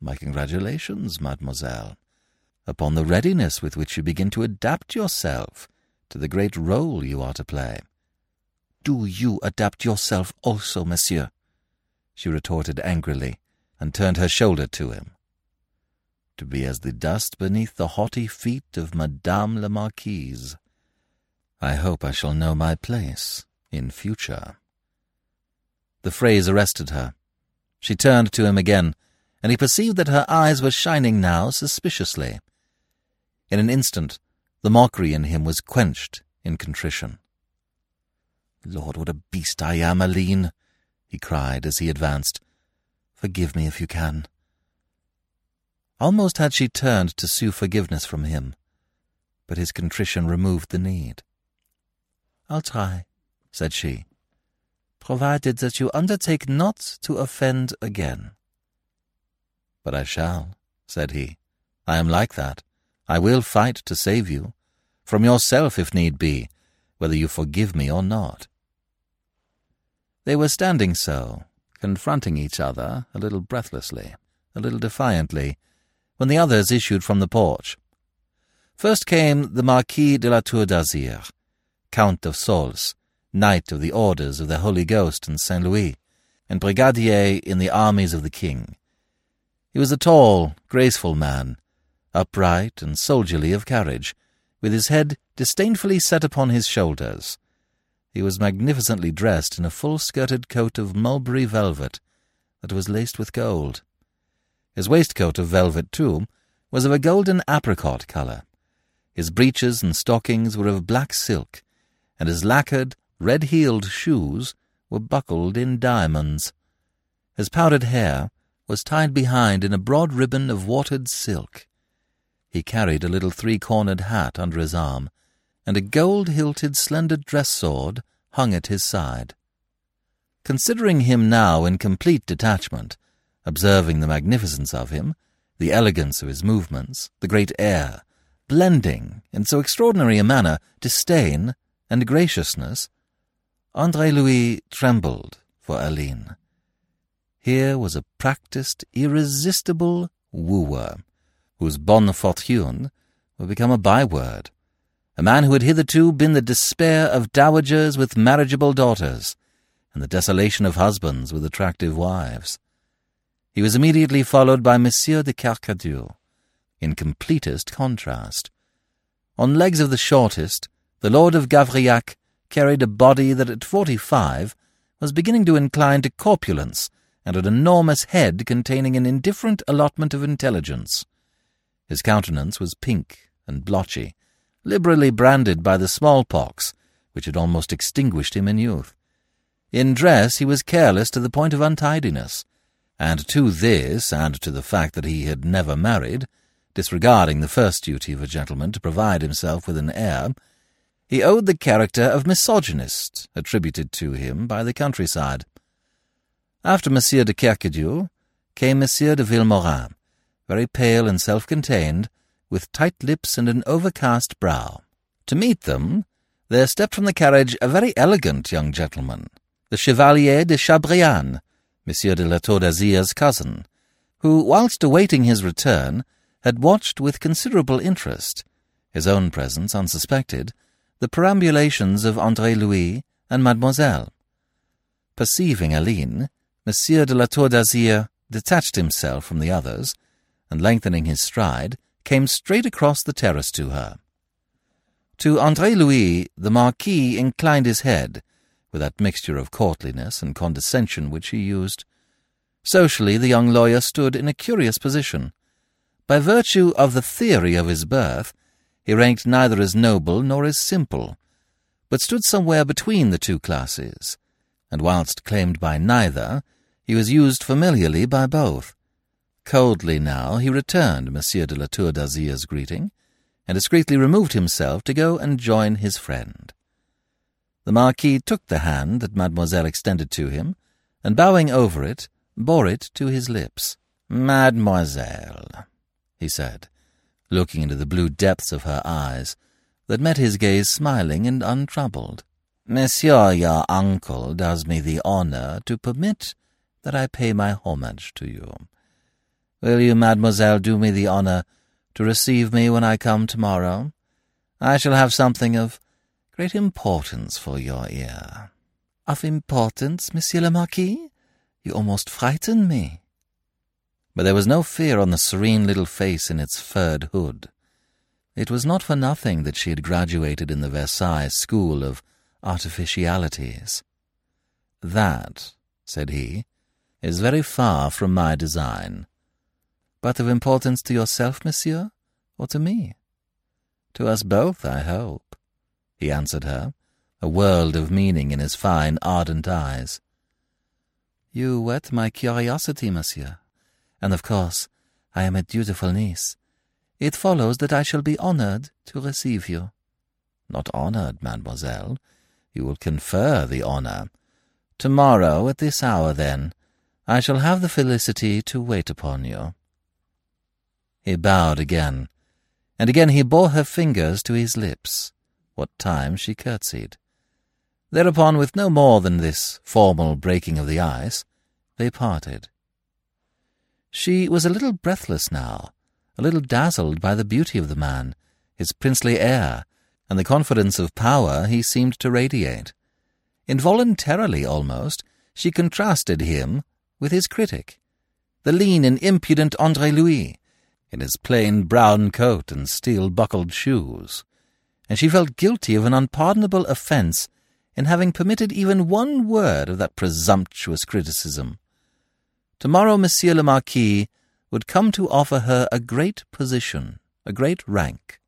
My congratulations, mademoiselle, upon the readiness with which you begin to adapt yourself to the great role you are to play. Do you adapt yourself also, monsieur? she retorted angrily, and turned her shoulder to him. To be as the dust beneath the haughty feet of Madame la Marquise. I hope I shall know my place in future. The phrase arrested her. She turned to him again, and he perceived that her eyes were shining now suspiciously. In an instant, the mockery in him was quenched in contrition. Lord, what a beast I am, Aline! he cried as he advanced. Forgive me if you can. Almost had she turned to sue forgiveness from him, but his contrition removed the need. I'll try, said she, provided that you undertake not to offend again. But I shall, said he. I am like that. I will fight to save you, from yourself if need be, whether you forgive me or not. They were standing so, confronting each other a little breathlessly, a little defiantly, when the others issued from the porch. First came the Marquis de la Tour d'Azyr, Count of Saulce, Knight of the Orders of the Holy Ghost and Saint Louis, and brigadier in the armies of the king. He was a tall, graceful man, upright and soldierly of carriage, with his head disdainfully set upon his shoulders, he was magnificently dressed in a full-skirted coat of mulberry velvet that was laced with gold. His waistcoat of velvet, too, was of a golden apricot colour. His breeches and stockings were of black silk, and his lacquered, red-heeled shoes were buckled in diamonds. His powdered hair was tied behind in a broad ribbon of watered silk. He carried a little three-cornered hat under his arm, and a gold-hilted slender dress sword hung at his side. Considering him now in complete detachment, observing the magnificence of him, the elegance of his movements, the great air, blending, in so extraordinary a manner, disdain and graciousness, Andre Louis trembled for Aline. Here was a practised, irresistible wooer, whose bonne fortune would become a byword, a man who had hitherto been the despair of dowagers with marriageable daughters, and the desolation of husbands with attractive wives. He was immediately followed by Monsieur de Kercadiou, in completest contrast. On legs of the shortest, the Lord of Gavrillac carried a body that at forty-five was beginning to incline to corpulence, and an enormous head containing an indifferent allotment of intelligence. His countenance was pink and blotchy, liberally branded by the smallpox, which had almost extinguished him in youth. In dress he was careless to the point of untidiness, and to this, and to the fact that he had never married, disregarding the first duty of a gentleman to provide himself with an heir, he owed the character of misogynist attributed to him by the countryside. After Monsieur de Kercadiou came Monsieur de Vilmorin, very pale and self-contained, with tight lips and an overcast brow. To meet them, there stepped from the carriage a very elegant young gentleman, the Chevalier de Chabrillane, Monsieur de la Tour d'Azyr's cousin, who, whilst awaiting his return, had watched with considerable interest, his own presence unsuspected, the perambulations of Andre Louis and Mademoiselle. Perceiving Aline, Monsieur de la Tour d'Azyr detached himself from the others, and lengthening his stride, came straight across the terrace to her. To Andre Louis, the Marquis inclined his head, with that mixture of courtliness and condescension which he used. Socially, the young lawyer stood in a curious position. By virtue of the theory of his birth, he ranked neither as noble nor as simple, but stood somewhere between the two classes, and whilst claimed by neither, he was used familiarly by both. Coldly now he returned Monsieur de la Tour d'Azyr's greeting, and discreetly removed himself to go and join his friend. The Marquis took the hand that Mademoiselle extended to him, and bowing over it, bore it to his lips. Mademoiselle, he said, looking into the blue depths of her eyes, that met his gaze smiling and untroubled. Monsieur your uncle does me the honour to permit that I pay my homage to you. Will you, mademoiselle, do me the honour to receive me when I come tomorrow? I shall have something of great importance for your ear. Of importance, monsieur le marquis? You almost frighten me. But there was no fear on the serene little face in its furred hood. It was not for nothing that she had graduated in the Versailles School of Artificialities. That, said he, is very far from my design. But of importance to yourself, monsieur, or to me? To us both, I hope, he answered her, a world of meaning in his fine, ardent eyes. You whet my curiosity, monsieur, and of course I am a dutiful niece. It follows that I shall be honoured to receive you. Not honoured, mademoiselle. You will confer the honour. Tomorrow, at this hour, then, I shall have the felicity to wait upon you. He bowed again, and again he bore her fingers to his lips, what time she curtsied. Thereupon, with no more than this formal breaking of the ice, they parted. She was a little breathless now, a little dazzled by the beauty of the man, his princely air, and the confidence of power he seemed to radiate. Involuntarily, almost, she contrasted him with his critic, the lean and impudent Andre Louis, in his plain brown coat and steel-buckled shoes, and she felt guilty of an unpardonable offence in having permitted even one word of that presumptuous criticism. Tomorrow Monsieur le Marquis would come to offer her a great position, a great rank,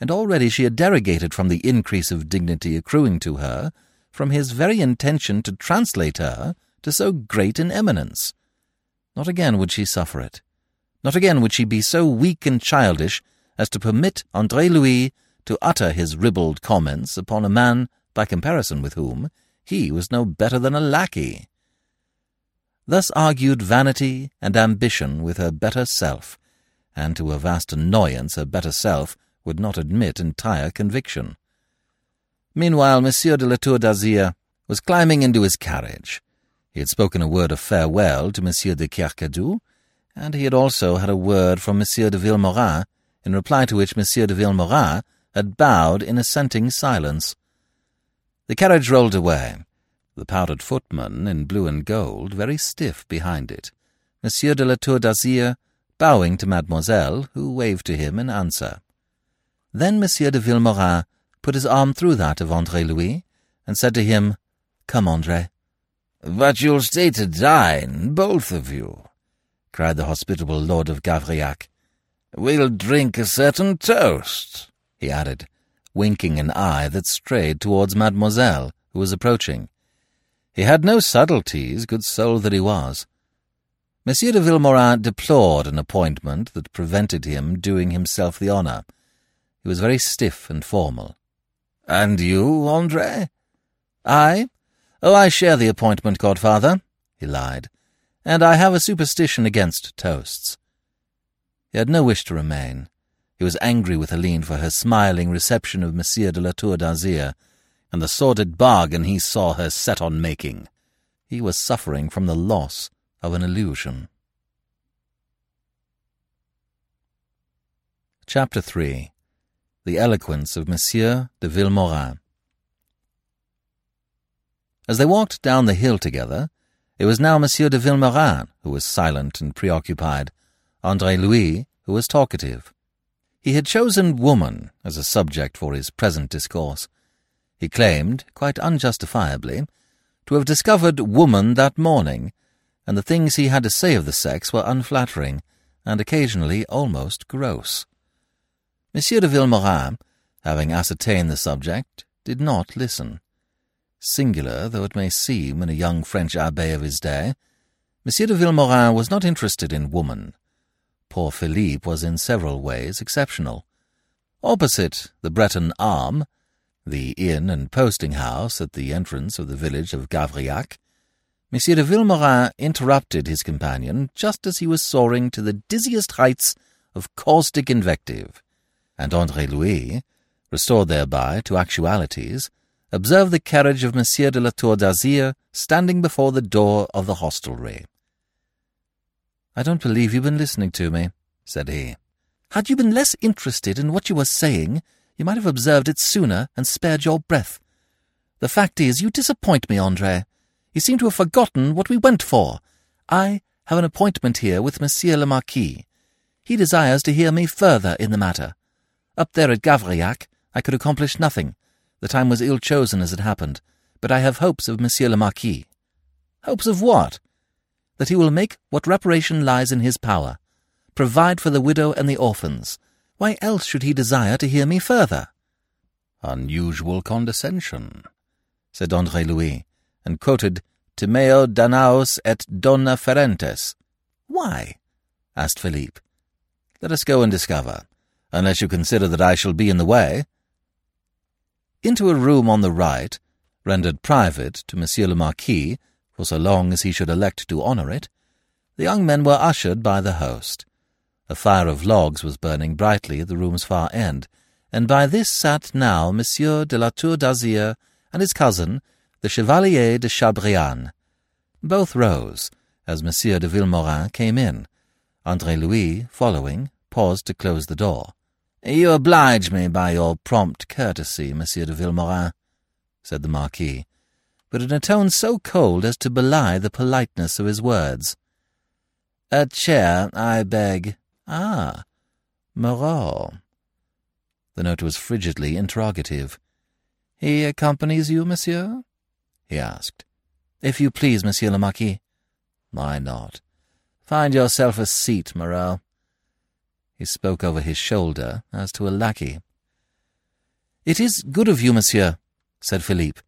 and already she had derogated from the increase of dignity accruing to her from his very intention to translate her to so great an eminence. Not again would she suffer it. Not again would she be so weak and childish as to permit Andre Louis to utter his ribald comments upon a man by comparison with whom he was no better than a lackey. Thus argued vanity and ambition with her better self, and to her vast annoyance her better self would not admit entire conviction. Meanwhile, Monsieur de la Tour d'Azyr was climbing into his carriage. He had spoken a word of farewell to Monsieur de Kercadiou, and he had also had a word from Monsieur de Vilmorin, in reply to which Monsieur de Vilmorin had bowed in assenting silence. The carriage rolled away, the powdered footman in blue and gold very stiff behind it, Monsieur de la Tour d'Azyr bowing to Mademoiselle, who waved to him in answer. Then Monsieur de Vilmorin put his arm through that of Andre Louis, and said to him, Come, Andre. But you'll stay to dine, both of you, cried the hospitable Lord of Gavrillac. We'll drink a certain toast, he added, winking an eye that strayed towards Mademoiselle, who was approaching. He had no subtleties, good soul that he was. Monsieur de Vilmorin deplored an appointment that prevented him doing himself the honour. He was very stiff and formal. And you, Andre? I? Oh, I share the appointment, godfather, he lied, and I have a superstition against toasts. He had no wish to remain. He was angry with Helene for her smiling reception of Monsieur de la Tour d'Azyr, and the sordid bargain he saw her set on making. He was suffering from the loss of an illusion. Chapter 3 The Eloquence of Monsieur de Vilmorin As they walked down the hill together, it was now Monsieur de Vilmorin who was silent and preoccupied, Andre Louis who was talkative. He had chosen woman as a subject for his present discourse. He claimed, quite unjustifiably, to have discovered woman that morning, and the things he had to say of the sex were unflattering and occasionally almost gross. Monsieur de Vilmorin, having ascertained the subject, did not listen. Singular though it may seem in a young French abbé of his day, Monsieur de Vilmorin was not interested in woman. Poor Philippe was in several ways exceptional. Opposite the Breton Arm, the inn and posting house at the entrance of the village of Gavrillac, Monsieur de Vilmorin interrupted his companion just as he was soaring to the dizziest heights of caustic invective, and Andre Louis, restored thereby to actualities, observed the carriage of Monsieur de la Tour d'Azyr standing before the door of the hostelry. I don't believe you've been listening to me, said he. Had you been less interested in what you were saying, you might have observed it sooner and spared your breath. The fact is, you disappoint me, Andre. You seem to have forgotten what we went for. I have an appointment here with Monsieur le Marquis. He desires to hear me further in the matter. Up there at Gavrillac, I could accomplish nothing. The time was ill chosen as it happened, but I have hopes of Monsieur le Marquis. Hopes of what? That he will make what reparation lies in his power. Provide for the widow and the orphans. Why else should he desire to hear me further? Unusual condescension, said Andre Louis, and quoted Timeo Danaos et Dona Ferentes. Why? asked Philippe. Let us go and discover, unless you consider that I shall be in the way. Into a room on the right, rendered private to Monsieur le Marquis, for so long as he should elect to honour it, the young men were ushered by the host. A fire of logs was burning brightly at the room's far end, and by this sat now Monsieur de la Tour d'Azyr and his cousin, the Chevalier de Chabrillane. Both rose, as Monsieur de Vilmorin came in. Andre Louis, following, paused to close the door. You oblige me by your prompt courtesy, Monsieur de Vilmorin, said the Marquis, but in a tone so cold as to belie the politeness of his words. A chair, I beg. Ah, Moreau. The note was frigidly interrogative. He accompanies you, monsieur? he asked. If you please, monsieur le Marquis. Why not? Find yourself a seat, Moreau. He spoke over his shoulder, as to a lackey. It is good of you, monsieur, said Philippe,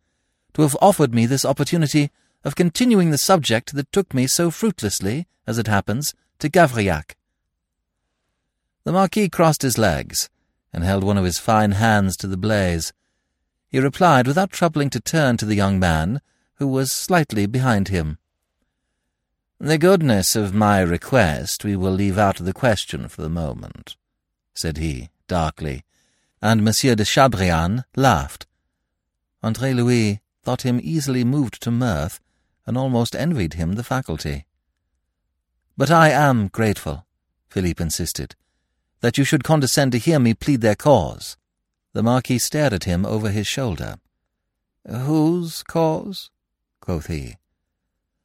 to have offered me this opportunity of continuing the subject that took me so fruitlessly, as it happens, to Gavrillac. The Marquis crossed his legs, and held one of his fine hands to the blaze. He replied without troubling to turn to the young man, who was slightly behind him. The goodness of my request we will leave out of the question for the moment, said he, darkly, and Monsieur de Chabrillane laughed. Andre Louis thought him easily moved to mirth, and almost envied him the faculty. But I am grateful, Philippe insisted, that you should condescend to hear me plead their cause. The Marquis stared at him over his shoulder. Whose cause? quoth he.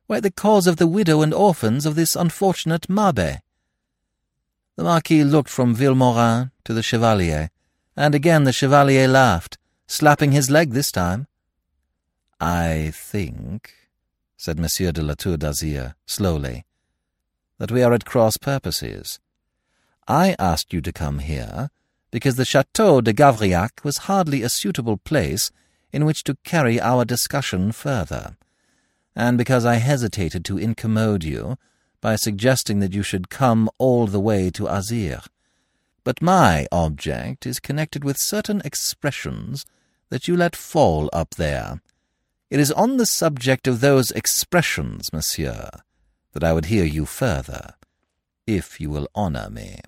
Why, the cause of the widow and orphans of this unfortunate Mabey. The Marquis looked from Vilmorin to the Chevalier, and again the Chevalier laughed, slapping his leg this time. I think, said Monsieur de la Tour d'Azyr, slowly, that we are at cross purposes. I asked you to come here because the Chateau de Gavrillac was hardly a suitable place in which to carry our discussion further and because I hesitated to incommode you by suggesting that you should come all the way to Azyr. But my object is connected with certain expressions that you let fall up there. It is on the subject of those expressions, monsieur, that I would hear you further, if you will honour me.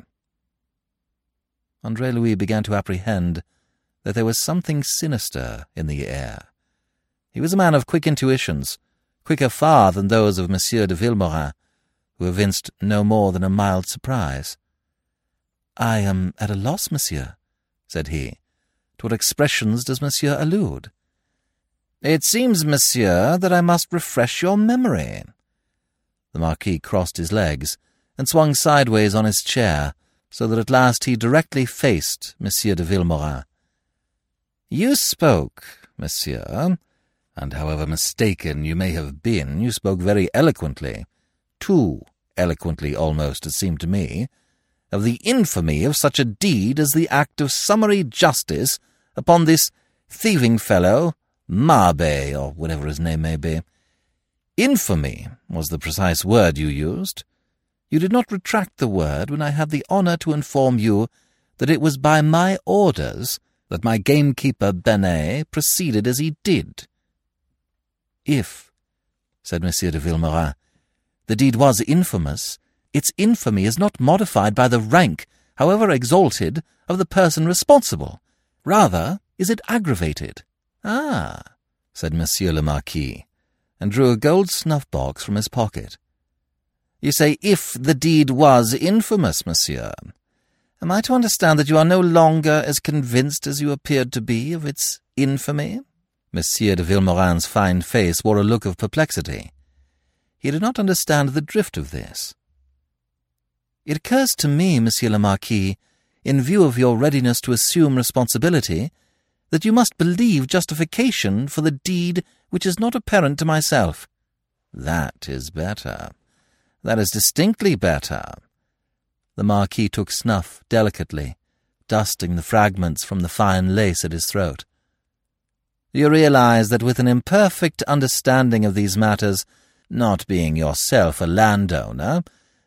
Andre Louis began to apprehend that there was something sinister in the air. He was a man of quick intuitions, quicker far than those of Monsieur de Vilmorin, who evinced no more than a mild surprise. I am at a loss, monsieur, said he. To what expressions does monsieur allude? It seems, monsieur, that I must refresh your memory. The Marquis crossed his legs and swung sideways on his chair, so that at last he directly faced Monsieur de Vilmorin. You spoke, monsieur, and however mistaken you may have been, you spoke very eloquently, too eloquently almost, it seemed to me, of the infamy of such a deed as the act of summary justice upon this thieving fellow, Mabey, or whatever his name may be. Infamy was the precise word you used. You did not retract the word when I had the honour to inform you that it was by my orders that my gamekeeper Benet proceeded as he did. If, said Monsieur de Vilmorin, the deed was infamous, its infamy is not modified by the rank, however exalted, of the person responsible. Rather, is it aggravated. Ah, said Monsieur le Marquis, and drew a gold snuff-box from his pocket. You say, if the deed was infamous, monsieur. Am I to understand that you are no longer as convinced as you appeared to be of its infamy? Monsieur de Vilmorin's fine face wore a look of perplexity. He did not understand the drift of this. It occurs to me, Monsieur le Marquis, in view of your readiness to assume responsibility, that you must believe justification for the deed which is not apparent to myself. That is better. That is distinctly better. The Marquis took snuff delicately, dusting the fragments from the fine lace at his throat. You realize that with an imperfect understanding of these matters, not being yourself a landowner,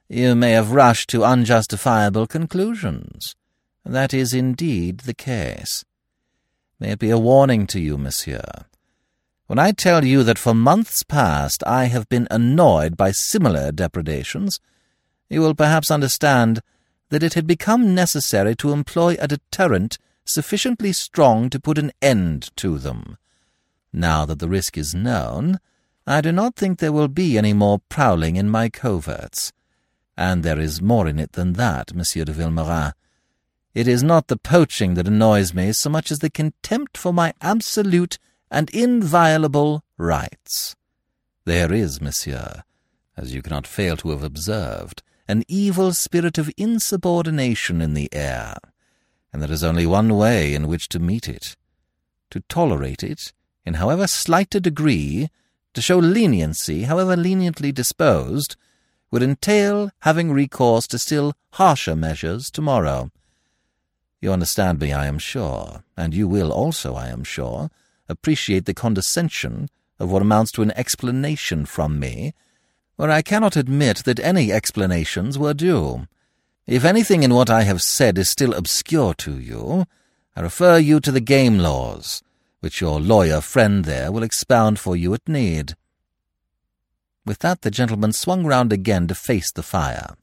you may have rushed to unjustifiable conclusions. That is indeed the case. May it be a warning to you, monsieur. When I tell you that for months past I have been annoyed by similar depredations, you will perhaps understand that it had become necessary to employ a deterrent sufficiently strong to put an end to them. Now that the risk is known, I do not think there will be any more prowling in my coverts. And there is more in it than that, Monsieur de Vilmorin. It is not the poaching that annoys me so much as the contempt for my absolute and inviolable rights. There is, monsieur, as you cannot fail to have observed, an evil spirit of insubordination in the air, and there is only one way in which to meet it. To tolerate it, in however slight a degree, to show leniency, however leniently disposed, would entail having recourse to still harsher measures tomorrow. You understand me, I am sure, and you will also, I am sure, appreciate the condescension of what amounts to an explanation from me, where I cannot admit that any explanations were due. If anything in what I have said is still obscure to you, I refer you to the game laws, which your lawyer friend there will expound for you at need. With that, the gentleman swung round again to face the fire.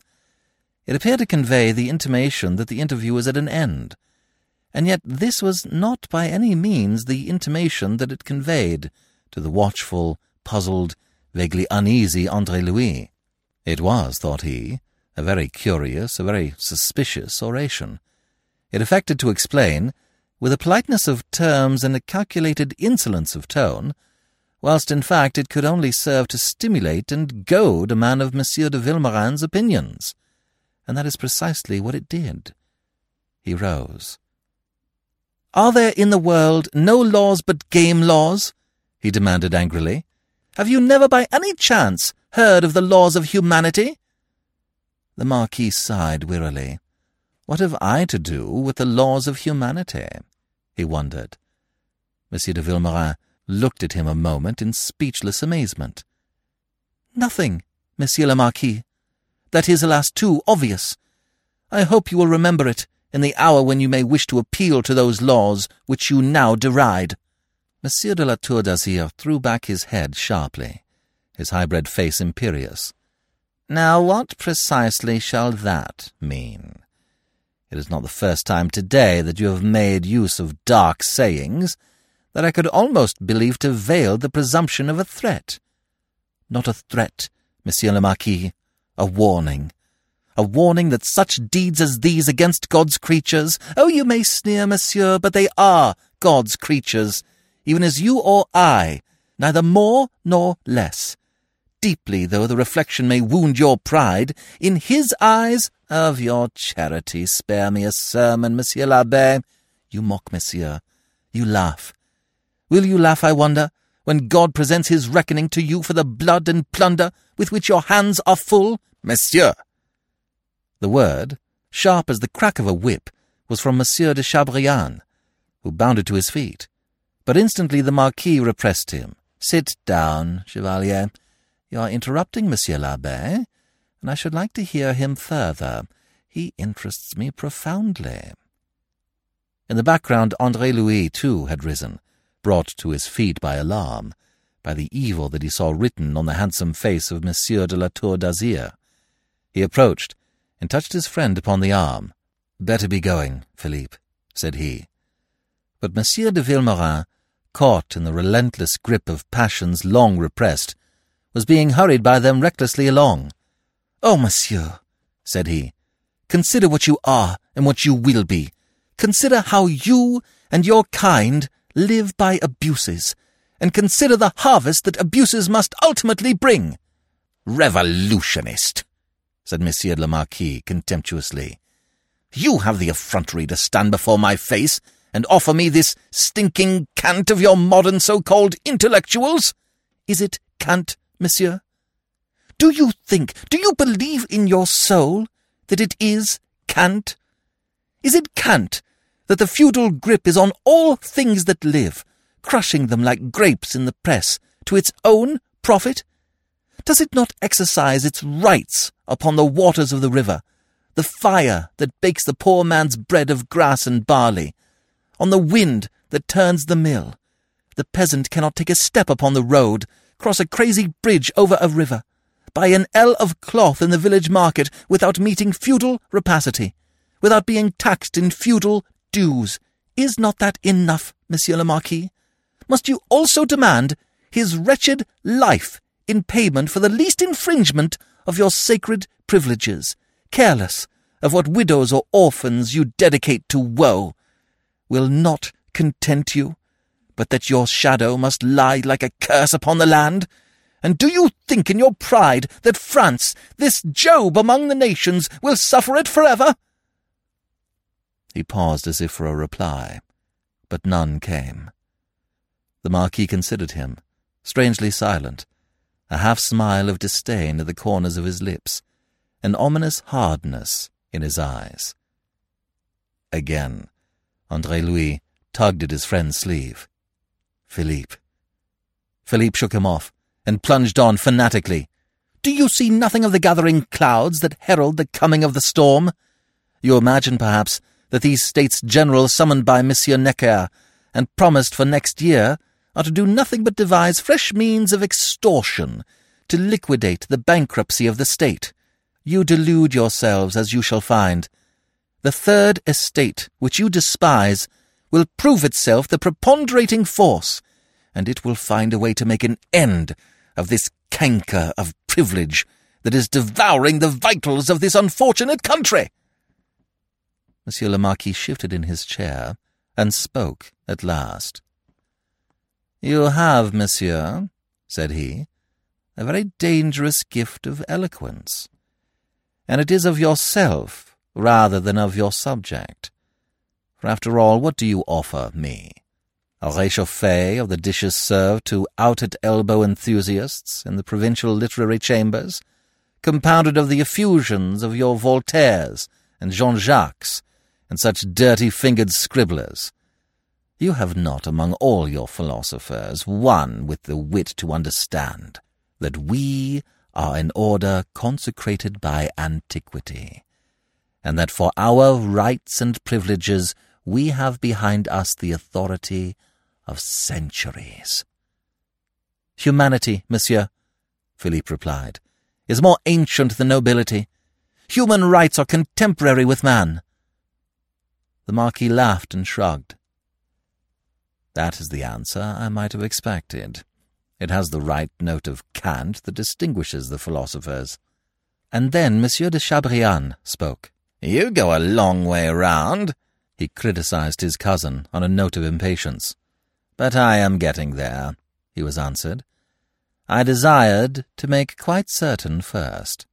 It appeared to convey the intimation that the interview was at an end, and yet this was not by any means the intimation that it conveyed to the watchful, puzzled, vaguely uneasy Andre Louis. It was, thought he, a very curious, a very suspicious oration. It affected to explain with a politeness of terms and a calculated insolence of tone, whilst in fact it could only serve to stimulate and goad a man of Monsieur de Vilmorin's opinions. And that is precisely what it did. He rose. Are there in the world no laws but game laws? he demanded angrily. Have you never by any chance heard of the laws of humanity? The Marquis sighed wearily. What have I to do with the laws of humanity? he wondered. Monsieur de Vilmorin looked at him a moment in speechless amazement. Nothing, Monsieur le Marquis. That is, alas, too obvious. I hope you will remember it in the hour when you may wish to appeal to those laws which you now deride. Monsieur de la Tour d'Azyr threw back his head sharply, his high-bred face imperious. Now what precisely shall that mean? It is not the first time today that you have made use of dark sayings that I could almost believe to veil the presumption of a threat. Not a threat, Monsieur le Marquis, a warning. A warning that such deeds as these against God's creatures, oh, you may sneer, monsieur, but they are God's creatures, even as you or I, neither more nor less. Deeply though the reflection may wound your pride, in his eyes of your charity, spare me a sermon, Monsieur l'Abbé. You mock, monsieur. You laugh. Will you laugh, I wonder, when God presents his reckoning to you for the blood and plunder with which your hands are full? Monsieur! The word, sharp as the crack of a whip, was from Monsieur de Chabrillane, who bounded to his feet. But instantly the Marquis repressed him. Sit down, Chevalier. You are interrupting Monsieur l'Abbe, and I should like to hear him further. He interests me profoundly. In the background, Andre Louis, too, had risen, brought to his feet by alarm, by the evil that he saw written on the handsome face of Monsieur de la Tour d'Azyr. He approached, and touched his friend upon the arm. Better be going, Philippe, said he. But Monsieur de Vilmorin, caught in the relentless grip of passions long repressed, was being hurried by them recklessly along. Oh, monsieur, said he, consider what you are and what you will be. Consider how you and your kind live by abuses, and consider the harvest that abuses must ultimately bring. Revolutionist, said Monsieur le Marquis contemptuously. You have the effrontery to stand before my face and offer me this stinking cant of your modern so-called intellectuals? Is it cant, monsieur? Do you think, do you believe in your soul that it is cant? Is it cant that the feudal grip is on all things that live, crushing them like grapes in the press, to its own profit? Does it not exercise its rights upon the waters of the river, the fire that bakes the poor man's bread of grass and barley, on the wind that turns the mill? The peasant cannot take a step upon the road, cross a crazy bridge over a river, buy an ell of cloth in the village market without meeting feudal rapacity, without being taxed in feudal dues. Is not that enough, Monsieur le Marquis? Must you also demand his wretched life in payment for the least infringement of your sacred privileges, careless of what widows or orphans you dedicate to woe? Will not content you, but that your shadow must lie like a curse upon the land? And do you think in your pride that France, this Job among the nations, will suffer it forever? He paused as if for a reply, but none came. The Marquis considered him, strangely silent, a half-smile of disdain at the corners of his lips, an ominous hardness in his eyes. Again, Andre Louis tugged at his friend's sleeve. Philippe. Philippe shook him off and plunged on fanatically. Do you see nothing of the gathering clouds that herald the coming of the storm? You imagine, perhaps, that these States General summoned by Monsieur Necker and promised for next year are to do nothing but devise fresh means of extortion to liquidate the bankruptcy of the state. You delude yourselves, as you shall find. The third estate, which you despise, will prove itself the preponderating force, and it will find a way to make an end of this canker of privilege that is devouring the vitals of this unfortunate country. Monsieur le Marquis shifted in his chair and spoke at last. You have, monsieur, said he, a very dangerous gift of eloquence, and it is of yourself rather than of your subject. For after all, what do you offer me? A réchauffé of the dishes served to out-at-elbow enthusiasts in the provincial literary chambers, compounded of the effusions of your Voltaires and Jean-Jacques, and such dirty-fingered scribblers. You have not among all your philosophers one with the wit to understand that we are an order consecrated by antiquity, and that for our rights and privileges we have behind us the authority of centuries. Humanity, monsieur, Philippe replied, is more ancient than nobility. Human rights are contemporary with man. The Marquis laughed and shrugged. That is the answer I might have expected. It has the right note of cant that distinguishes the philosophers. And then Monsieur de Chabrillane spoke. You go a long way round, he criticized his cousin on a note of impatience. But I am getting there, he was answered. I desired to make quite certain first.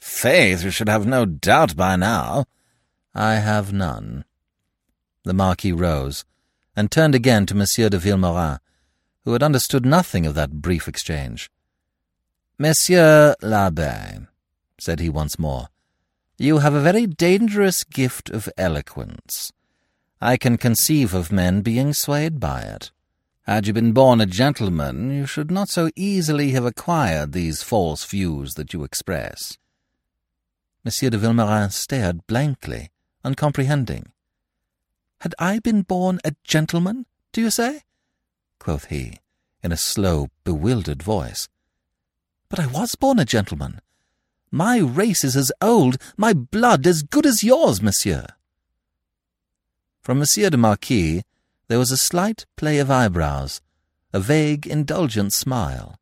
Faith, you should have no doubt by now. I have none. The Marquis rose, and turned again to Monsieur de Vilmorin, who had understood nothing of that brief exchange. Monsieur l'Abbe, said he once more, you have a very dangerous gift of eloquence. I can conceive of men being swayed by it. Had you been born a gentleman, you should not so easily have acquired these false views that you express. Monsieur de Vilmorin stared blankly, uncomprehending. Had I been born a gentleman, do you say? quoth he, in a slow, bewildered voice. But I was born a gentleman. My race is as old, my blood as good as yours, monsieur. From Monsieur de Marquis there was a slight play of eyebrows, a vague, indulgent smile.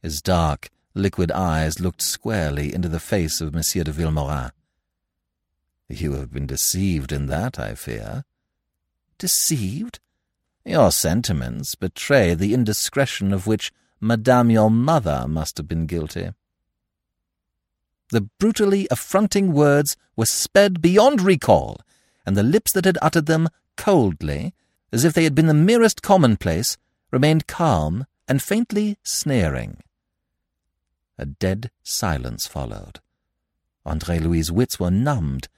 His dark, liquid eyes looked squarely into the face of Monsieur de Vilmorin. You have been deceived in that, I fear. Deceived? Your sentiments betray the indiscretion of which Madame your mother must have been guilty. The brutally affronting words were sped beyond recall, and the lips that had uttered them coldly, as if they had been the merest commonplace, remained calm and faintly sneering. A dead silence followed. Andre Louis's wits were numbed.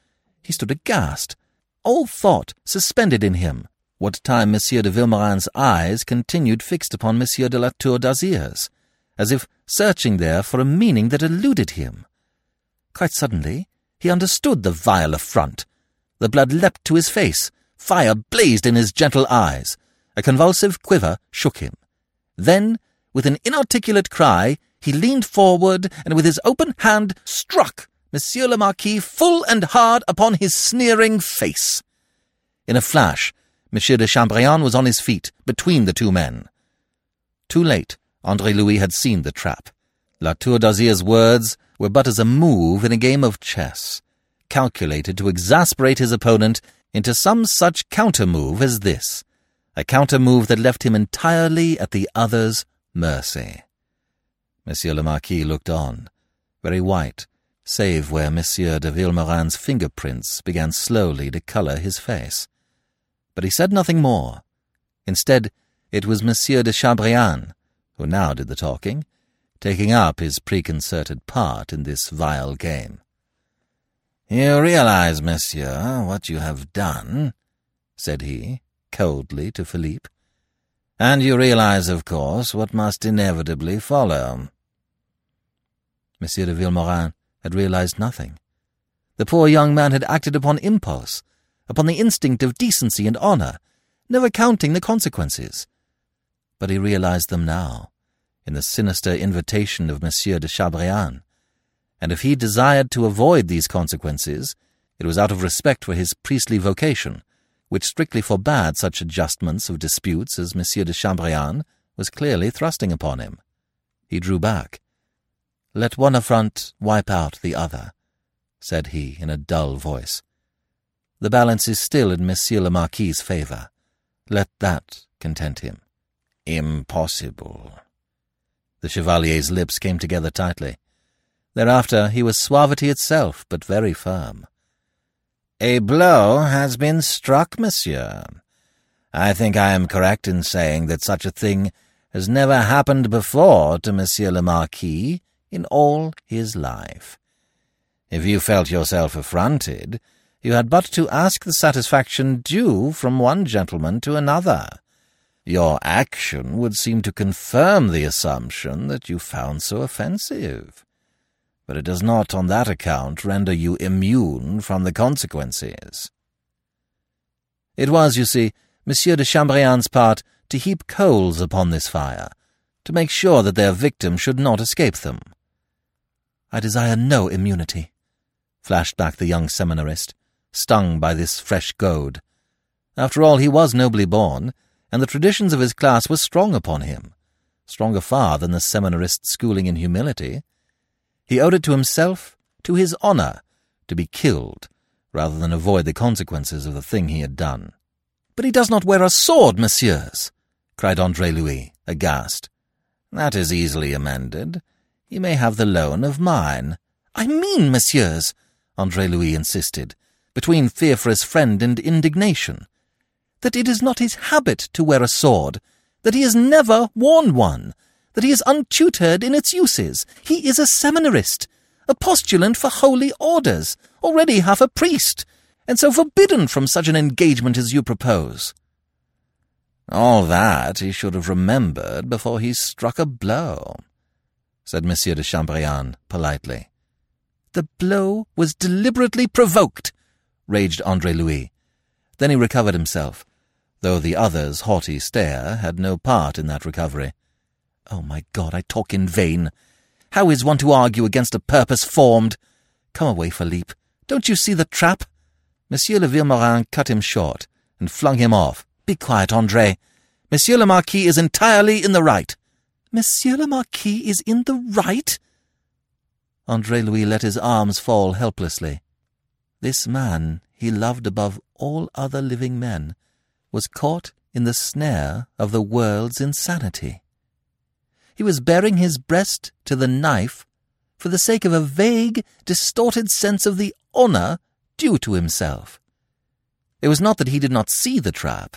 He stood aghast, all thought suspended in him, what time Monsieur de Vilmorin's eyes continued fixed upon Monsieur de la Tour d'Azyr's, as if searching there for a meaning that eluded him. Quite suddenly, he understood the vile affront. The blood leapt to his face. Fire blazed in his gentle eyes. A convulsive quiver shook him. Then, with an inarticulate cry, he leaned forward and with his open hand struck Monsieur le Marquis full and hard upon his sneering face. In a flash, Monsieur de Chabrillane was on his feet, between the two men. Too late, Andre Louis had seen the trap. La Tour d'Azyr's words were but as a move in a game of chess, calculated to exasperate his opponent into some such counter-move as this, a counter-move that left him entirely at the other's mercy. Monsieur le Marquis looked on, very white, save where Monsieur de Vilmorin's fingerprints began slowly to colour his face. But he said nothing more. Instead, it was Monsieur de Chabrillane who now did the talking, taking up his preconcerted part in this vile game. You realize, monsieur, what you have done, said he, coldly to Philippe. And you realize, of course, what must inevitably follow. Monsieur de Vilmorin had realized nothing. The poor young man had acted upon impulse, upon the instinct of decency and honour, never counting the consequences. But he realized them now, in the sinister invitation of Monsieur de Chabrillane, and if he desired to avoid these consequences, it was out of respect for his priestly vocation, which strictly forbade such adjustments of disputes as Monsieur de Chabrillane was clearly thrusting upon him. He drew back. Let one affront wipe out the other, said he in a dull voice. The balance is still in Monsieur le Marquis's favour. Let that content him. Impossible, the chevalier's lips came together tightly. Thereafter he was suavity itself, but very firm. A blow has been struck, monsieur. I think I am correct in saying that such a thing has never happened before to Monsieur le Marquis in all his life. If you felt yourself affronted, you had but to ask the satisfaction due from one gentleman to another. Your action would seem to confirm the assumption that you found so offensive. But it does not on that account render you immune from the consequences. It was, you see, Monsieur de Chabrillane's part to heap coals upon this fire, to make sure that their victim should not escape them. I desire no immunity, flashed back the young seminarist, stung by this fresh goad. After all, he was nobly born, and the traditions of his class were strong upon him, stronger far than the seminarist's schooling in humility. He owed it to himself, to his honour, to be killed, rather than avoid the consequences of the thing he had done. But he does not wear a sword, messieurs, cried Andre Louis, aghast. That is easily amended. He may have the loan of mine. I mean, messieurs, Andre Louis insisted, between fear for his friend and indignation that it is not his habit to wear a sword, that he has never worn one, that he is untutored in its uses. He is a seminarist, a postulant for holy orders, already half a priest, and so forbidden from such an engagement as you propose. All that he should have remembered before he struck a blow, said Monsieur de Chabrillane politely. The blow was deliberately provoked, raged Andre Louis. Then he recovered himself, though the other's haughty stare had no part in that recovery. Oh, my God, I talk in vain. How is one to argue against a purpose formed? Come away, Philippe. Don't you see the trap? Monsieur le Vilmorin cut him short and flung him off. Be quiet, Andre. Monsieur le Marquis is entirely in the right. Monsieur le Marquis is in the right? Andre Louis let his arms fall helplessly. This man he loved above all other living men was caught in the snare of the world's insanity. He was baring his breast to the knife for the sake of a vague, distorted sense of the honour due to himself. It was not that he did not see the trap,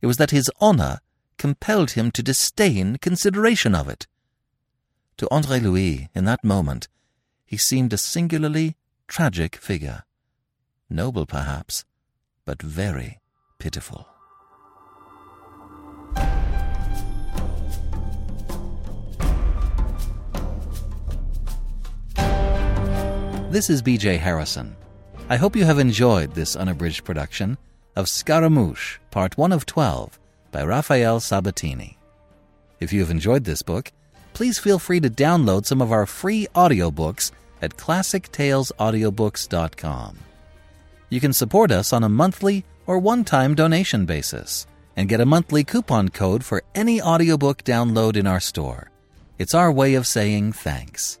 it was that his honour compelled him to disdain consideration of it. To Andre Louis, in that moment, he seemed a singularly tragic figure. Noble, perhaps, but very pitiful. This is BJ Harrison. I hope you have enjoyed this unabridged production of Scaramouche, Part 1 of 12 by Raphael Sabatini. If you have enjoyed this book, please feel free to download some of our free audiobooks at classictalesaudiobooks.com. You can support us on a monthly or one time donation basis and get a monthly coupon code for any audiobook download in our store. It's our way of saying thanks.